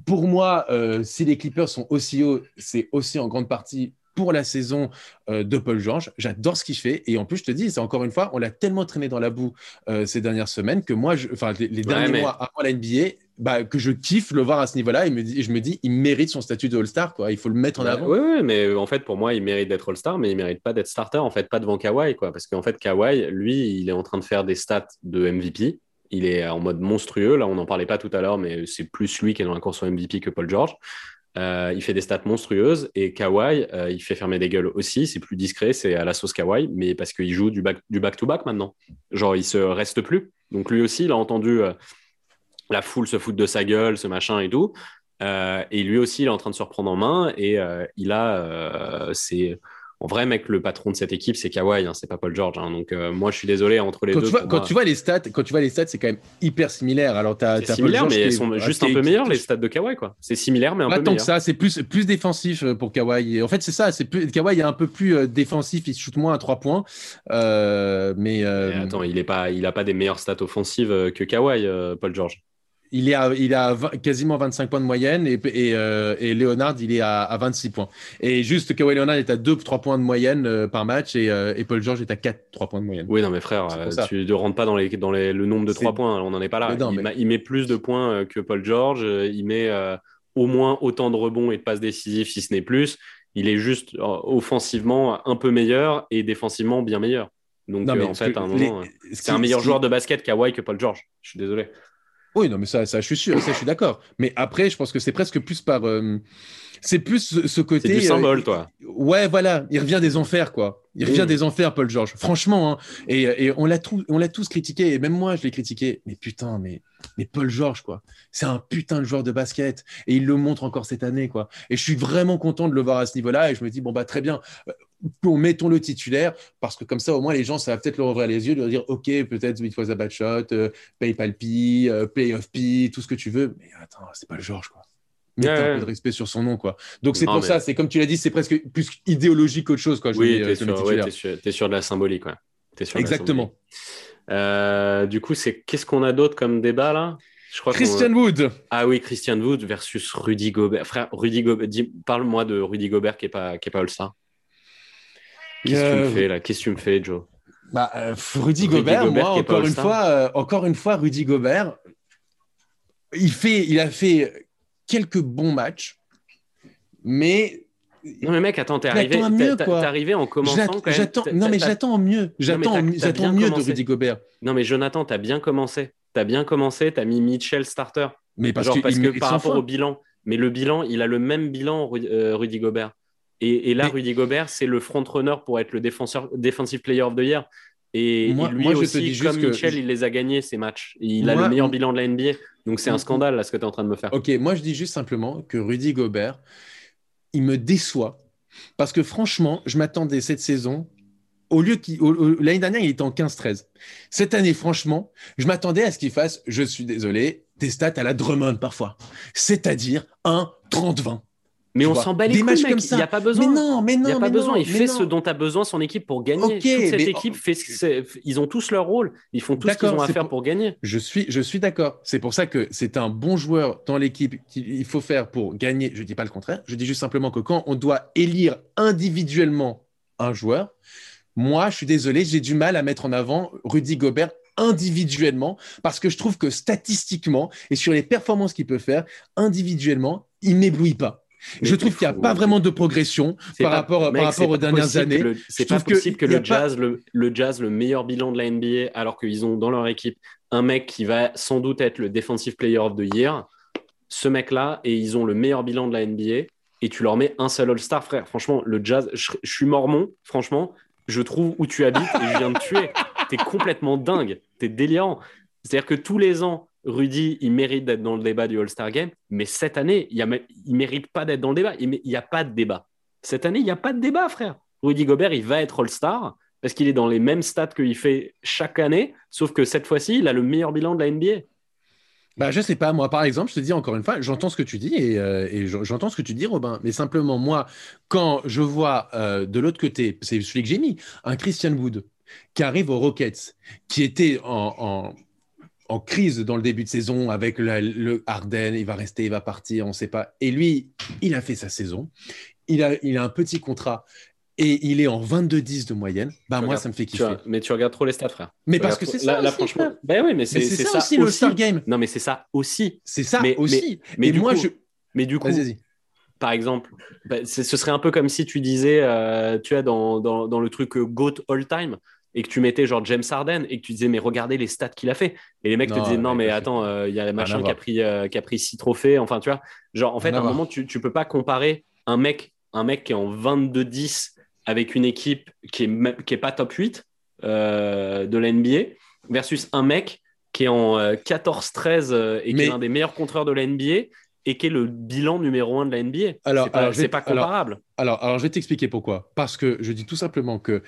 Pour moi, euh, si les Clippers sont aussi hauts, c'est aussi en grande partie pour la saison euh, de Paul George. J'adore ce qu'il fait. Et en plus, je te dis, c'est encore une fois, on l'a tellement traîné dans la boue euh, ces dernières semaines que moi, je, enfin, les, derniers mois avant la NBA, bah, que je kiffe le voir à ce niveau-là. Et, je me dis, il mérite son statut de All-Star. Quoi. Il faut le mettre en avant. Oui, mais en fait, pour moi, il mérite d'être All-Star, mais il mérite pas d'être starter. En fait, pas devant Kawhi. Quoi. Parce qu'en fait, Kawhi, lui, il est en train de faire des stats de MVP. Il est en mode monstrueux. Là, on n'en parlait pas tout à l'heure, mais c'est plus lui qui est dans la course au MVP que Paul George. Euh, il fait des stats monstrueuses et Kawhi, euh, il fait fermer des gueules aussi. C'est plus discret, c'est à la sauce Kawhi, mais parce qu'il joue du back-to-back maintenant. Genre, il se reste plus. Donc lui aussi, il a entendu euh, la foule se foutre de sa gueule, ce machin et tout. et lui aussi, il est en train de se reprendre en main et il a c'est en vrai, mec, le patron de cette équipe, c'est Kawhi, hein, c'est pas Paul George. Hein. donc, euh, moi, je suis désolé entre les quand deux. Tu vois, quand tu vois les stats, quand tu vois les stats, c'est quand même hyper similaire. Alors, t'as, similaire, mais elles sont juste un peu meilleures les stats de Kawhi, quoi. C'est similaire, mais un peu tant que ça, c'est plus plus défensif euh, pour Kawhi. en fait, c'est ça. C'est plus Kawhi est un peu plus euh, défensif. Il shoot moins à trois points. mais, attends, il est pas, il a pas des meilleures stats offensives que Kawhi, Paul George il est à, il a quasiment 25 points de moyenne et, et, euh, et Leonard, il est à, 26 points. Et juste Kawhi Leonard est à 2-3 points de moyenne euh, par match euh, et, Paul George est à 4-3 points de moyenne. Oui, non, mais frère, tu ne rentres pas dans, les, dans les, le nombre de 3 points, on n'en est pas là. il, met plus de points que Paul George, il met au moins autant de rebonds et de passes décisives, si ce n'est plus. Il est juste offensivement un peu meilleur et défensivement bien meilleur. Donc, en fait, à un moment, c'est un meilleur joueur de basket Kawhi que Paul George. Je suis désolé. Oui, non, mais ça, ça je suis sûr, ça, je suis d'accord. Mais après, je pense que c'est presque plus par. Euh, c'est plus ce, côté. C'est du symbole, euh, toi. Ouais, voilà. Il revient des enfers, quoi. Il revient des enfers, Paul George. Franchement, hein. et, on l'a tous critiqué, et même moi, je l'ai critiqué. Mais putain, mais, mais Paul George, quoi. C'est un putain de joueur de basket, et il le montre encore cette année, quoi. Et je suis vraiment content de le voir à ce niveau-là, et je me dis, bon, bah, très bien, mettons le titulaire, parce que comme ça, au moins, les gens, ça va peut-être leur ouvrir les yeux, de leur dire, OK, peut-être it was a bad shot, euh, PayPal P, euh, Play of P, tout ce que tu veux. Mais attends, c'est pas le George, quoi mettre un peu de respect sur son nom, quoi. Donc c'est pour ça, c'est comme tu l'as dit, c'est presque plus idéologique qu'autre chose, quoi. oui, t'es sûr, es sûr de la symbolique, quoi. Exactement. Euh, du coup, c'est qu'est-ce qu'on a d'autre comme débat là? Je crois Christian Wood. Ah oui, Christian Wood versus Rudy Gobert. Frère, Rudy Gobert, parle-moi de Rudy Gobert qui est pas qui est pas All-Star. Qu'est-ce que tu me euh, fais là? Qu'est-ce que tu me fais, Joe? Bah, euh, Rudy, Gobert, moi, encore une fois, encore une fois, Rudy Gobert, il fait, il a fait quelques bons matchs, mais non mais mec, attends, t'es arrivé, t'es arrivé en commençant. J'attends, non mais j'attends mieux, j'attends, j'attends mieux de Rudy Gobert. Non mais Jonathan, t'as bien commencé, t'as bien commencé, t'as mis Mitchell starter. Mais parce, que, parce que par rapport au bilan, mais le bilan, il a le même bilan euh, Rudy Gobert. Et, là, Rudy Gobert, c'est le front-runner pour être le défenseur, defensive player of the year. Et, lui aussi, comme Mitchell, il les a gagnés ces matchs. Il a le meilleur bilan de la NBA. Donc c'est un scandale là ce que tu es en train de me faire. Ok, moi je dis juste simplement que Rudy Gobert, il me déçoit. Parce que franchement, je m'attendais cette saison, au lieu qu'il. L'année dernière, il était en 15-13. Cette année, franchement, je m'attendais à ce qu'il fasse, je suis désolé, des stats à la Drummond parfois. C'est-à-dire un 30-20. Mais on s'en bat les couilles, mec. Il n'y a pas besoin. Mais non, mais non. Il n'y a pas besoin. Il fait ce dont a besoin son équipe pour gagner. Toute cette équipe fait Ils ont tous leur rôle. Ils font tout ce qu'ils ont à faire pour... gagner. Je suis, je suis d'accord. C'est pour ça que c'est un bon joueur dans l'équipe qu'il faut faire pour gagner. Je ne dis pas le contraire. Je dis juste simplement que quand on doit élire individuellement un joueur, moi, je suis désolé, j'ai du mal à mettre en avant Rudy Gobert individuellement parce que je trouve que statistiquement et sur les performances qu'il peut faire individuellement, il n'éblouit pas je trouve qu'il n'y a pas vraiment de progression par, rapport, par rapport aux dernières années. C'est pas possible que, le, jazz, le, Jazz, le meilleur bilan de la NBA, alors qu'ils ont dans leur équipe un mec qui va sans doute être le Defensive Player of the Year, ce mec-là, et ils ont le meilleur bilan de la NBA, et tu leur mets un seul All-Star, frère. Franchement, le Jazz, je, je, suis mormon, franchement, je trouve où tu habites et je viens de tuer. [laughs] T'es complètement dingue, t'es délirant. C'est-à-dire que tous les ans, Rudy, il mérite d'être dans le débat du All-Star Game, mais cette année, il ne mérite pas d'être dans le débat. Il n'y a pas de débat. Cette année, il n'y a pas de débat, frère. Rudy Gobert, il va être All-Star parce qu'il est dans les mêmes stats qu'il fait chaque année, sauf que cette fois-ci, il a le meilleur bilan de la NBA. Bah, je sais pas, moi par exemple, je te dis encore une fois, j'entends ce que tu dis et, euh, j'entends ce que tu dis, Robin, mais simplement moi, quand je vois euh, de l'autre côté, c'est celui que j'ai mis, un Christian Wood qui arrive aux Rockets, qui était en en crise dans le début de saison avec le Harden, il va rester, il va partir, on ne sait pas. Et lui, il a fait sa saison, il a, il a un petit contrat et il est en 22-10 de moyenne. Bah moi, ça me fait kiffer. mais tu regardes trop les stats, frère. Mais parce que c'est ça, là, franchement. Ben oui, mais c'est ça, aussi le Star Game. Non, mais c'est ça aussi. C'est ça aussi. Mais, moi, je. Mais du coup. Par exemple, bah, ce serait un peu comme si tu disais, euh, tu as dans, dans, dans, le truc GOAT all time, et que tu mettais genre James Harden et que tu disais mais regardez les stats qu'il a fait et les mecs te disaient non mais, attends euh, il y a machin qui a pris euh, qui a pris six trophées enfin tu vois genre en fait à un moment tu tu peux pas comparer un mec un mec qui est en 22-10 avec une équipe qui est qui est pas top 8 euh, de la NBA versus un mec qui est en 14-13 et qui est un des meilleurs contreurs de la NBA et qui est le bilan numéro un de la NBA. Alors, c'est pas, pas, comparable. Alors, alors, je vais t'expliquer pourquoi. Parce que je dis tout simplement que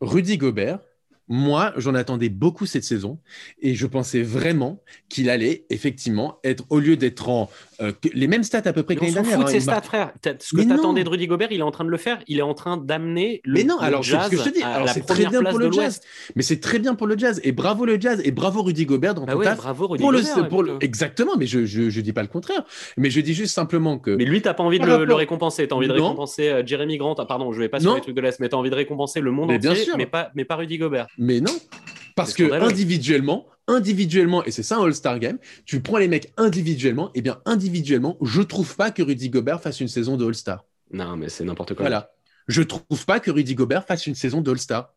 Rudy Gobert, moi, j'en attendais beaucoup cette saison et je pensais vraiment qu'il allait effectivement être, au lieu d'être en euh, les mêmes stats à peu près que l'année dernière. Fout de hein, stats, frère. Ce que tu attendais de Rudy Gobert, il est en train de le faire. Il est en train d'amener le, mais non, alors, jazz ce que je te dis. Alors, c'est très bien pour le jazz. Mais c'est très bien pour le jazz. Et bravo le jazz. Et bravo Rudy Gobert dans bah ton Bravo Rudy pour Gobert. Le, Exactement. Mais je, je, dis pas le contraire. Mais je dis juste simplement que. Mais lui, t'as pas envie de le, récompenser. Tu as envie de récompenser euh, Jeremy Grant. Ah, pardon, je vais pas sur les trucs de l'Est, mais tu as envie de récompenser le monde entier. Mais pas, mais pas Rudy Gobert. Mais non. Parce que individuellement, individuellement, et c'est ça un All-Star Game, tu prends les mecs individuellement, et bien individuellement, je trouve pas que Rudy Gobert fasse une saison de All-Star. Non, mais c'est n'importe quoi. Voilà. Je trouve pas que Rudy Gobert fasse une saison de All-Star.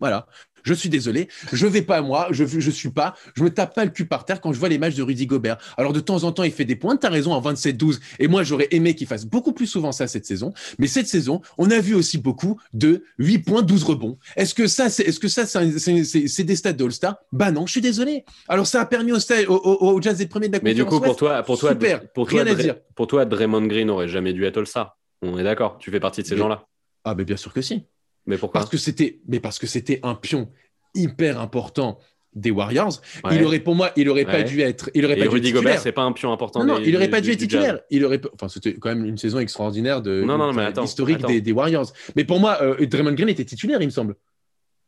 Voilà. Je suis désolé, je vais pas moi, je je suis pas, je me tape pas le cul par terre quand je vois les matchs de Rudy Gobert. Alors de temps en temps, il fait des points, tu as raison en 27-12 et moi j'aurais aimé qu'il fasse beaucoup plus souvent ça cette saison, mais cette saison, on a vu aussi beaucoup de 8 points, 12 rebonds. Est-ce que ça c'est est-ce que ça c'est des stats de All-Star? Bah non, je suis désolé. Alors ça a permis au, au, au Jazz des premiers de la Mais du coup pour toi pour toi Super, pour toi, rien à dire. Pour toi Draymond Green aurait jamais dû être All-Star. On est d'accord, tu fais partie de ces gens-là. Ah mais bien sûr que si. Mais pourquoi Parce que c'était mais parce que c'était un pion hyper important des Warriors. Il aurait, pour moi, il aurait pas dû être. Il aurait et pas Rudy Gobert, c'est pas un pion important. Non, il aurait pas dû être titulaire. Il aurait, enfin, c'était quand même une saison extraordinaire de, non, non, mais attends, historique Des, Warriors. Mais pour moi, euh, Draymond Green était titulaire, il me semble.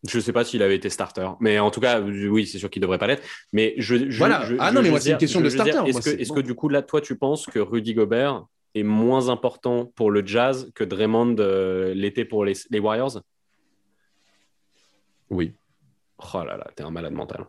Je sais pas s'il avait été starter, mais en tout cas, oui, c'est sûr qu'il devrait pas l'être. Mais je, voilà. ah non, mais moi, c'est une question de starter. Est-ce que, est que, du coup, là, toi, tu penses que Rudy Gobert est moins important pour le Jazz que Draymond euh, l'était pour les, les Warriors? Oui. Oh là là, t'es un malade mental.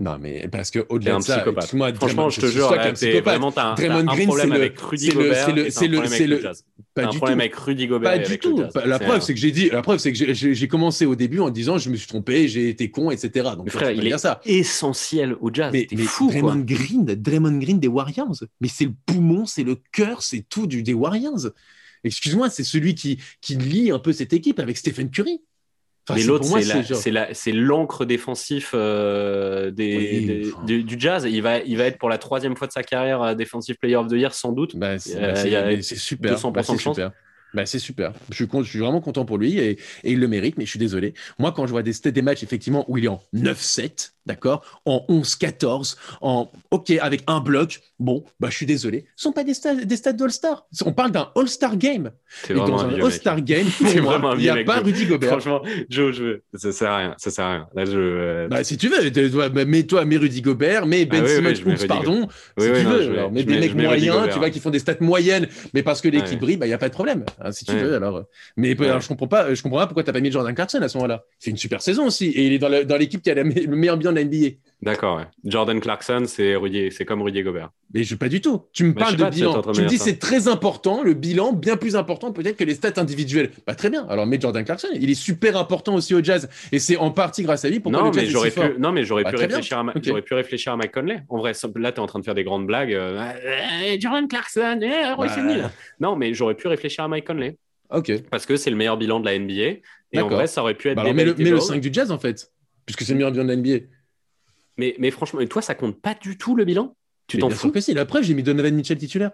Non, mais parce que au-delà de ça, moi, franchement, je te jure, t'es vraiment t'as un, problème avec Rudy Gobert. C'est le, c'est c'est pas un problème avec Rudy Gobert. Pas du tout. La preuve, c'est que j'ai dit, la preuve, c'est que j'ai commencé au début en disant, je me suis trompé, j'ai été con, etc. Donc, frère, il est ça. essentiel au jazz. Mais, mais fou, Draymond Green, Draymond Green des Warriors. Mais c'est le poumon, c'est le cœur, c'est tout du des Warriors. Excuse-moi, c'est celui qui qui lie un peu cette équipe avec Stephen Curry. Mais l'autre, c'est l'encre défensif euh, des, du, jazz. Il va, il va être pour la troisième fois de sa carrière euh, Defensive Player of the Year, sans doute. Bah, c'est super. 200% bah, de chance. Super. Bah, c'est super. Je suis, je suis, vraiment content pour lui et, et, il le mérite, mais je suis désolé. Moi, quand je vois des, des matchs, effectivement, où il est en 9-7, d'accord, en 11-14, en OK, avec un bloc, bon, bah, je suis désolé. Ce ne sont pas des, stades des stades d'All-Star. On parle d'un All-Star Game. Et dans un All-Star Game, [laughs] il n'y a pas Rudy Gobert. Franchement, Joe, je veux. ça sert à rien. Ça sert à rien. Là, je, euh, bah, si tu veux, mets-toi, mets Rudy Gobert, mets Ben ah, Simmons, pardon, si tu veux. Alors, mets des mecs moyens, tu vois, qui font des stats moyennes, mais parce que l'équipe brille, bah, il n'y a pas de problème, hein, si tu veux. Alors, mais je comprends pas, je comprends pas pourquoi tu n'as pas mis Jordan Clarkson à ce moment-là. C'est une super saison aussi, et il est dans l'équipe qui a le meilleur bilan de la NBA. D'accord, Jordan Clarkson, c'est c'est comme Rudy Gobert. Mais je pas du tout. Tu me parles de bilan. Tu me dis c'est très important, le bilan bien plus important peut-être que les stats individuelles. Bah très bien. Alors mais Jordan Clarkson, il est super important aussi au Jazz et c'est en partie grâce à lui pourquoi non, le Jazz mais j'aurais pu, Non mais j'aurais bah, pu réfléchir à j'aurais pu réfléchir à Mike Conley. En vrai, là tu es en train de faire des grandes blagues. Euh, eh, Jordan Clarkson, eh, bah... Non mais j'aurais pu réfléchir à Mike Conley. Ok. Parce que c'est le meilleur bilan de la NBA et en vrai ça aurait pu être. Bah, mais, le, mais le 5 du Jazz en fait, puisque c'est le meilleur bilan de la NBA. Mais, mais franchement, toi, ça compte pas du tout le bilan? Tu t'en fous? que si. La preuve, j'ai mis Donovan Mitchell titulaire.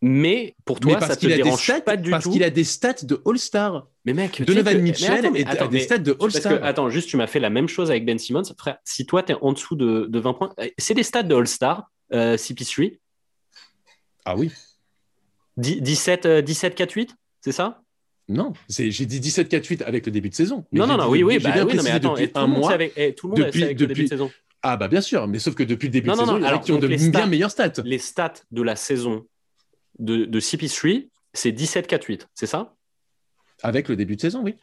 Mais pour toi, ça te dérange pas du parce tout. Parce qu'il a des stats de All-Star. Mais mec, Donovan Mitchell a des stats de All-Star. Attends, juste, tu m'as fait la même chose avec Ben Simmons. Frère, si toi, tu es en dessous de, de 20 points, c'est des stats de All-Star, euh, CP3. Ah oui. 17, 17 4, 8, c'est ça? Non, j'ai dit 17-4-8 avec le début de saison. non, non, non, oui, oui, bah, oui non, mais attends, tout un mois, avec, eh, tout le monde depuis, avec le début de saison. Ah bah bien sûr, mais sauf que depuis le début de saison, il y a qui ont de bien meilleures stats. Les stats de la saison de, de CP3, c'est 17-4-8, c'est ça? Avec le début de saison, oui.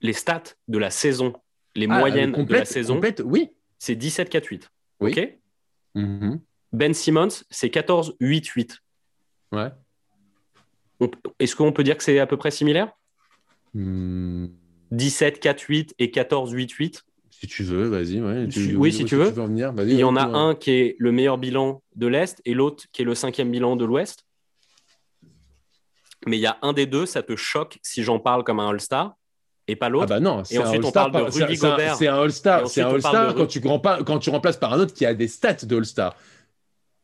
Les stats de la saison, les ah, moyennes complète, de la saison, complète, oui. c'est 17-4-8. Oui. OK? Mm-hmm. Ben Simmons, c'est 14-8-8. Ouais. Est-ce qu'on peut dire que c'est à peu près similaire? 17, 4, 8 et 14, 8, 8 Si tu veux, vas-y. oui, si tu veux. Il y en a un qui est le meilleur bilan de l'Est et l'autre qui est le cinquième bilan de l'Ouest. Mais il y a un des deux, ça te choque si j'en parle comme un All-Star et pas l'autre. Ah bah non, de Rudy Gobert. C'est un All-Star, c'est un All-Star quand, tu quand tu remplaces par un autre qui a des stats de All-Star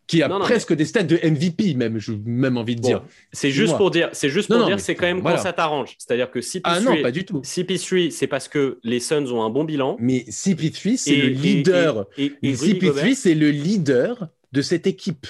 qui a presque des stats de MVP même, j'ai même envie de dire. C'est juste pour dire, c'est juste pour dire, c'est quand même quand ça t'arrange. C'est-à-dire que CP3, ah non, pas du tout. CP3, c'est parce que les Suns ont un bon bilan. Mais CP3, c'est le leader. Et, CP3, c'est le leader de cette équipe.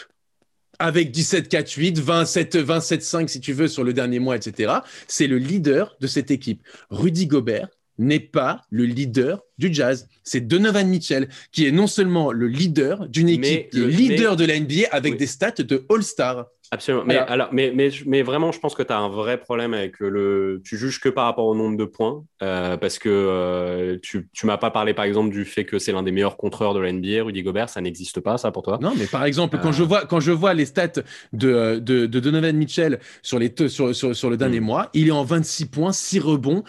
Avec 17-4-8, 27-5 si tu veux sur le dernier mois, etc. C'est le leader de cette équipe. Rudy Gobert, n'est pas le leader du jazz. C'est Donovan Mitchell qui est non seulement le leader d'une équipe, le leader de la NBA avec des stats de All-Star. Absolument. Mais, alors, mais, mais, mais, vraiment, je pense que tu as un vrai problème avec le. Tu juges que par rapport au nombre de points, euh, parce que euh, tu, tu m'as pas parlé, par exemple, du fait que c'est l'un des meilleurs contreurs de la NBA, Rudy Gobert. Ça n'existe pas, ça, pour toi? Non, mais par exemple, quand, je, euh. vois, quand je vois les stats de, de, Donovan Mitchell sur, les sur, sur, sur le dernier hmm. mois, il est en 26 points, 6 rebonds,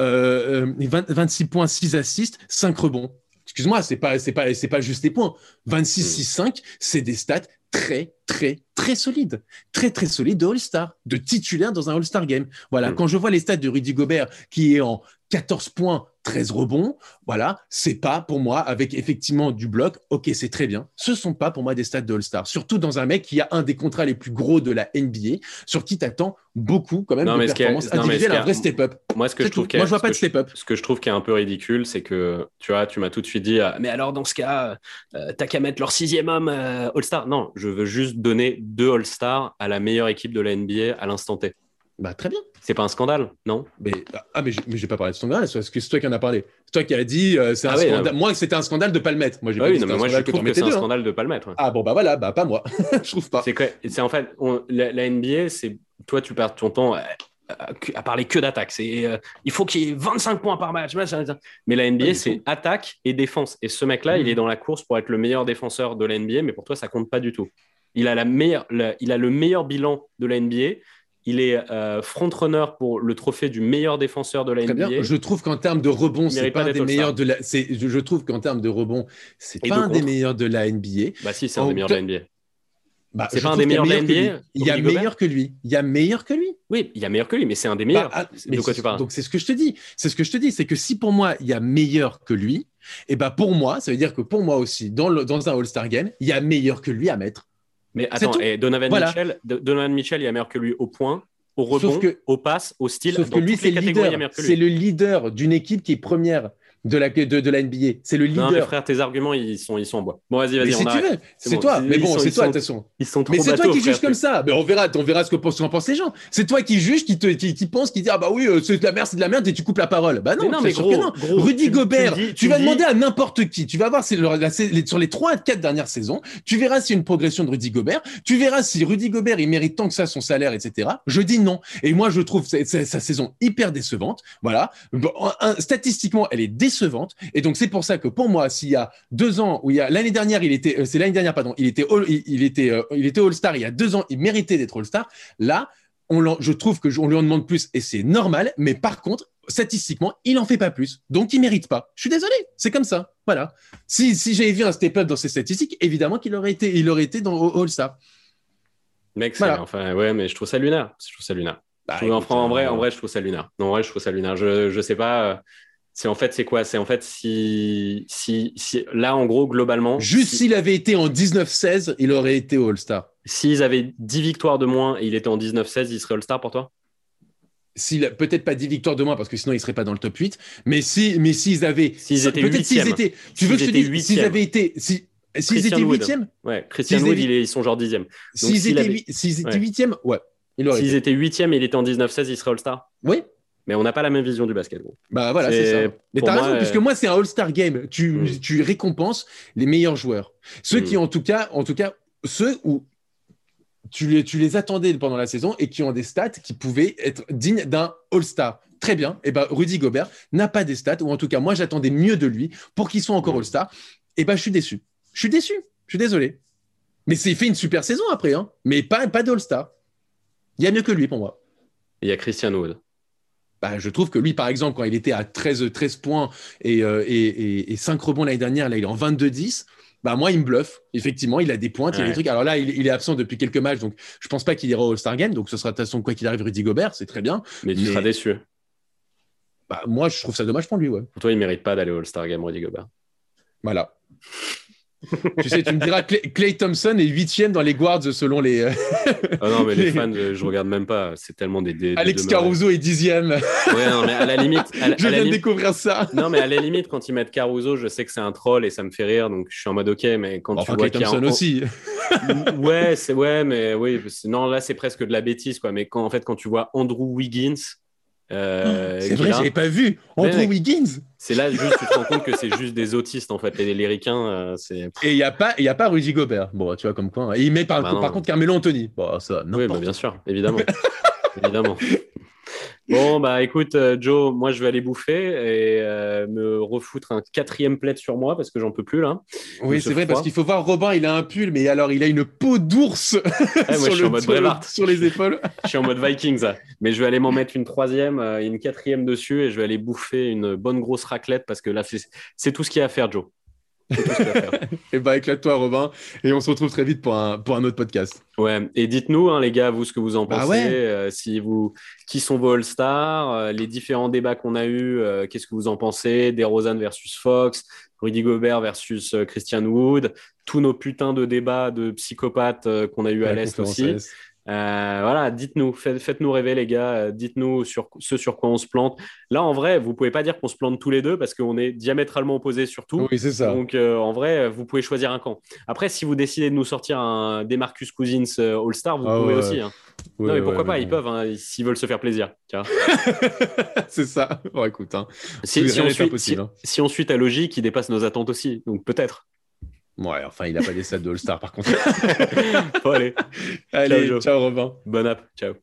euh, 20 26 points, 6 assists, 5 rebonds. Excuse-moi, c'est pas, c'est pas, c'est pas juste des points. 26, 6, 5, c'est des stats très, très, très solides. Très, très solides de All-Star, de titulaire dans un All-Star game. Voilà. Mm. Quand je vois les stats de Rudy Gobert, qui est en 14 points, 13 rebonds, voilà, c'est pas pour moi, avec effectivement du bloc, ok, c'est très bien. Ce sont pas pour moi des stats de All-Star. Surtout dans un mec qui a un des contrats les plus gros de la NBA, sur qui t'attends beaucoup quand même Non, de performances ce individuelles, un vrai step-up. Moi, ce que je trouve a- Moi, je vois pas de step-up. Ce que je trouve qui est un peu ridicule, c'est que tu vois, tu m'as tout de suite dit, ah, mais alors dans ce cas, euh, t'as qu'à mettre leur sixième homme euh, All-Star. Non, je veux juste donner deux All-Star à la meilleure équipe de la NBA à l'instant T. Bah, très bien. C'est pas un scandale, non? Mais, ah, mais j'ai pas parlé de scandale, c'est parce que c'est toi qui en as parlé. C'est toi qui as dit, euh, c'est un Ah oui, scandale. non. Moi, c'était un scandale de pas le mettre. Moi, j'ai Ah Oui, non, mais je trouve que c'est un deux, hein. scandale de pas le mettre. Ah bon, bah voilà, bah pas moi. [laughs] je trouve pas. C'est en fait, on- la, la NBA, c'est toi, tu perds ton temps à, à- à parler que d'attaque. C'est, euh, il faut qu'il y ait 25 points par match. Mais la NBA, du c'est attaque et défense. Et ce mec-là, il Mhm. est dans la course pour être le meilleur défenseur de la NBA, mais pour toi, ça compte pas du tout. Il a, la meilleure, la- il a le meilleur bilan de la NBA. Il est euh, front-runner pour le trophée du meilleur défenseur de la Très NBA. bien. Je trouve qu'en termes de rebond, c'est pas pas un d'être des meilleurs de la. c'est- Je, je trouve qu'en termes de rebond, c'est Et pas de un des meilleurs de la NBA. Bah si, c'est un En des meilleurs de la NBA. Bah, C'est pas un des meilleurs de la. NBA, Il y a meilleur que lui. Il y a meilleur que lui. Oui, il y a meilleur que lui, mais c'est un des meilleurs. Bah, ah, de mais quoi c'est- tu parles? Donc c'est ce que je te dis. C'est ce que je te dis, c'est que si pour moi il y a meilleur que lui, et bah pour moi, ça veut dire que pour moi aussi, dans, le, dans un All-Star Game, il y a meilleur que lui à mettre. Mais attends, et Donovan, Voilà. Mitchell, Do- Donovan Mitchell, il y a meilleur que lui au point, au rebond, que- au pass, au style. Sauf dans lui, c'est le leader. que lui. C'est le leader d'une équipe qui est première de la, de, de la NBA. C'est le Non, mais leader. frère, tes arguments, ils sont, ils sont en bois. Bon, vas-y, vas-y, si on arrête. veux, C'est bon. toi. Mais bon, c'est toi, de toute façon. Ils sont trop Mais c'est toi qui frère. juge comme ça. Mais on verra, on verra ce que pensent, pensent les gens. C'est toi qui juge, qui te, qui, qui pense, qui dit ah bah oui, euh, c'est de la merde, c'est de la merde et tu coupes la parole. Bah non, Mais non, mais gros, que non. gros, Rudy tu- Gobert, dis- tu, vas dis- demander à n'importe qui. Tu vas voir la- sur les trois à quatre dernières saisons, tu verras s'il y a une progression de Rudy Gobert. Tu verras si Rudy Gobert il mérite tant que ça son salaire, etc. Je dis non. Et moi je trouve sa, sa- sa saison hyper décevante. Voilà. Bon, un- statistiquement, elle est décevante. Et donc c'est pour ça que pour moi, s'il y a deux ans où il y a l'année dernière, il était, euh, c'est l'année dernière, pardon, il était, all, il, il était, euh, il était All-Star. Il y a deux ans, il méritait d'être All-Star. Là, on je trouve que je- on lui en demande plus et c'est normal. Mais par contre, statistiquement, il en fait pas plus. Donc il mérite pas. Je suis désolé. C'est comme ça. Voilà. Si, si j'avais vu un step-up dans ses statistiques, évidemment qu'il aurait été, il aurait été dans All-Star. Mec, c'est- Voilà. enfin, ouais, mais je trouve ça lunaire. Je trouve ça lunaire. Bah, Je trouve- écoute, enfin, en vrai, euh, en vrai, je trouve ça lunaire. Non, en vrai, je trouve ça lunaire. Je, je sais pas. C'est en fait, c'est quoi? C'est en fait si, si, si, là, en gros, globalement, Juste si- s'il avait été en 19-16, il aurait été au All-Star. s'ils avaient 10 victoires de moins et il était en 19-16, il serait All-Star pour toi? Peut-être pas 10 victoires de moins parce que sinon il serait pas dans le top 8, mais si mais s'ils avaient S'ils étaient peut-être s'ils étaient tu veux que je te dise s'ils avaient été si s'ils étaient Wood. huitièmes, Ouais, Christian Wood, ils sont genre dixième. s'ils s'il étaient avait- huit- s'ils étaient Ouais. il aurait S'ils étaient huitième et il était en 19-16, il serait All-Star. Oui, Mais on n'a pas la même vision du basket. gros. bah voilà, c'est ça. Mais t'as raison, euh, puisque moi c'est un All-Star game. Tu, Mm. tu récompenses les meilleurs joueurs. Ceux Mm. qui en tout cas, en tout cas, ceux où tu les, tu les attendais pendant la saison et qui ont des stats qui pouvaient être dignes d'un All-Star. Très bien. Et ben Rudy Gobert n'a pas des stats, ou en tout cas, moi j'attendais mieux de lui pour qu'il soit encore Mm. All-Star. Et ben je suis déçu. Je suis déçu. Je suis désolé. Mais c'est il fait une super saison après, hein. Mais pas, pas d'All-Star. Il y a mieux que lui pour moi. Il y a Christian Wood. Bah, je trouve que lui, par exemple, quand il était à 13, 13 points et, euh, et, et, et 5 rebonds l'année dernière, là, il est en 22-10. Bah, moi, il me bluffe. Effectivement, il a des pointes, il y a des Ouais. trucs. Alors là, il, il est absent depuis quelques matchs, donc je pense pas qu'il ira au All-Star Game. Donc ce sera de toute façon, quoi qu'il arrive, Rudy Gobert, c'est très bien. Mais tu Mais- seras déçu. Bah, moi, je trouve ça dommage pour lui, ouais. Pour toi, il mérite pas d'aller au All-Star Game, Rudy Gobert. Voilà. Tu sais, tu me diras, Clay, Clay Thompson est huitième dans les guards selon les. euh, Ah non, mais les Les- fans, je, je regarde même pas. C'est tellement des. des- Alex. Caruso est dixième. Ouais, non, mais à la limite. à [laughs] je à la viens de limite- découvrir ça. Non, mais à la limite, quand ils mettent Caruso, je sais que c'est un troll et ça me fait rire, donc je suis en mode ok, mais quand Enfin, tu vois Clay a Thompson aussi. [laughs] ouais, c'est ouais, mais oui, non, là c'est presque de la bêtise, quoi. Mais quand en fait, quand tu vois Andrew Wiggins, euh, c'est vrai, j'avais pas vu. Andrew. Wiggins. c'est là juste tu te rends compte que c'est juste des autistes en fait. Les, les ricains, euh, c'est Et il n'y a, pas- il y a pas Rudy Gobert. Bon, tu vois, comme quoi. hein. Et il met par, Bah par contre Carmelo Anthony. Bon, ça, oui, bah, bien sûr, évidemment, [laughs] évidemment. Bon, bah écoute, euh, Joe, moi je vais aller bouffer et euh, me refoutre un quatrième plaid sur moi parce que j'en peux plus là. Oui, c'est vrai, parce qu'il faut voir Robin, il a un pull, mais alors il a une peau d'ours [laughs] sur, le, sur, sur, les épaules. [laughs] je suis en mode Vikings, mais je vais aller m'en mettre une troisième et une quatrième dessus et je vais aller bouffer une bonne grosse raclette parce que là, c'est tout ce qu'il y a à faire, Joe. Et bah [laughs] éclate-toi Robin et on se retrouve très vite pour un, pour un autre podcast. Ouais, et dites-nous hein, les gars, vous ce que vous en bah pensez, euh, si vous qui sont vos All-Stars, euh, les différents débats qu'on a eu, euh, qu'est-ce que vous en pensez, DeRozan versus Fox, Rudy Gobert versus Christian Wood, tous nos putains de débats de psychopathes qu'on a eu à l'Est aussi. Euh, voilà, dites-nous, faites, nous rêver les gars, euh, dites-nous sur ce sur quoi on se plante. Là, en vrai, vous pouvez pas dire qu'on se plante tous les deux parce qu'on est diamétralement opposés sur tout. Oui, c'est ça. Donc, euh, en vrai, vous pouvez choisir un camp. Après, si vous décidez de nous sortir un Demarcus Cousins All-Star, vous ah pouvez aussi. Hein. non, mais pourquoi pas Ils peuvent, hein, s'ils veulent se faire plaisir. [laughs] c'est ça. Bon, écoute, hein. si, si, on suit, si, on suit ta logique, il dépasse nos attentes aussi. Donc, peut-être. Ouais, enfin, il n'a pas des stats de All-Star par contre. [laughs] allez. Allez, ciao, ciao Robin. Bonne app. Ciao.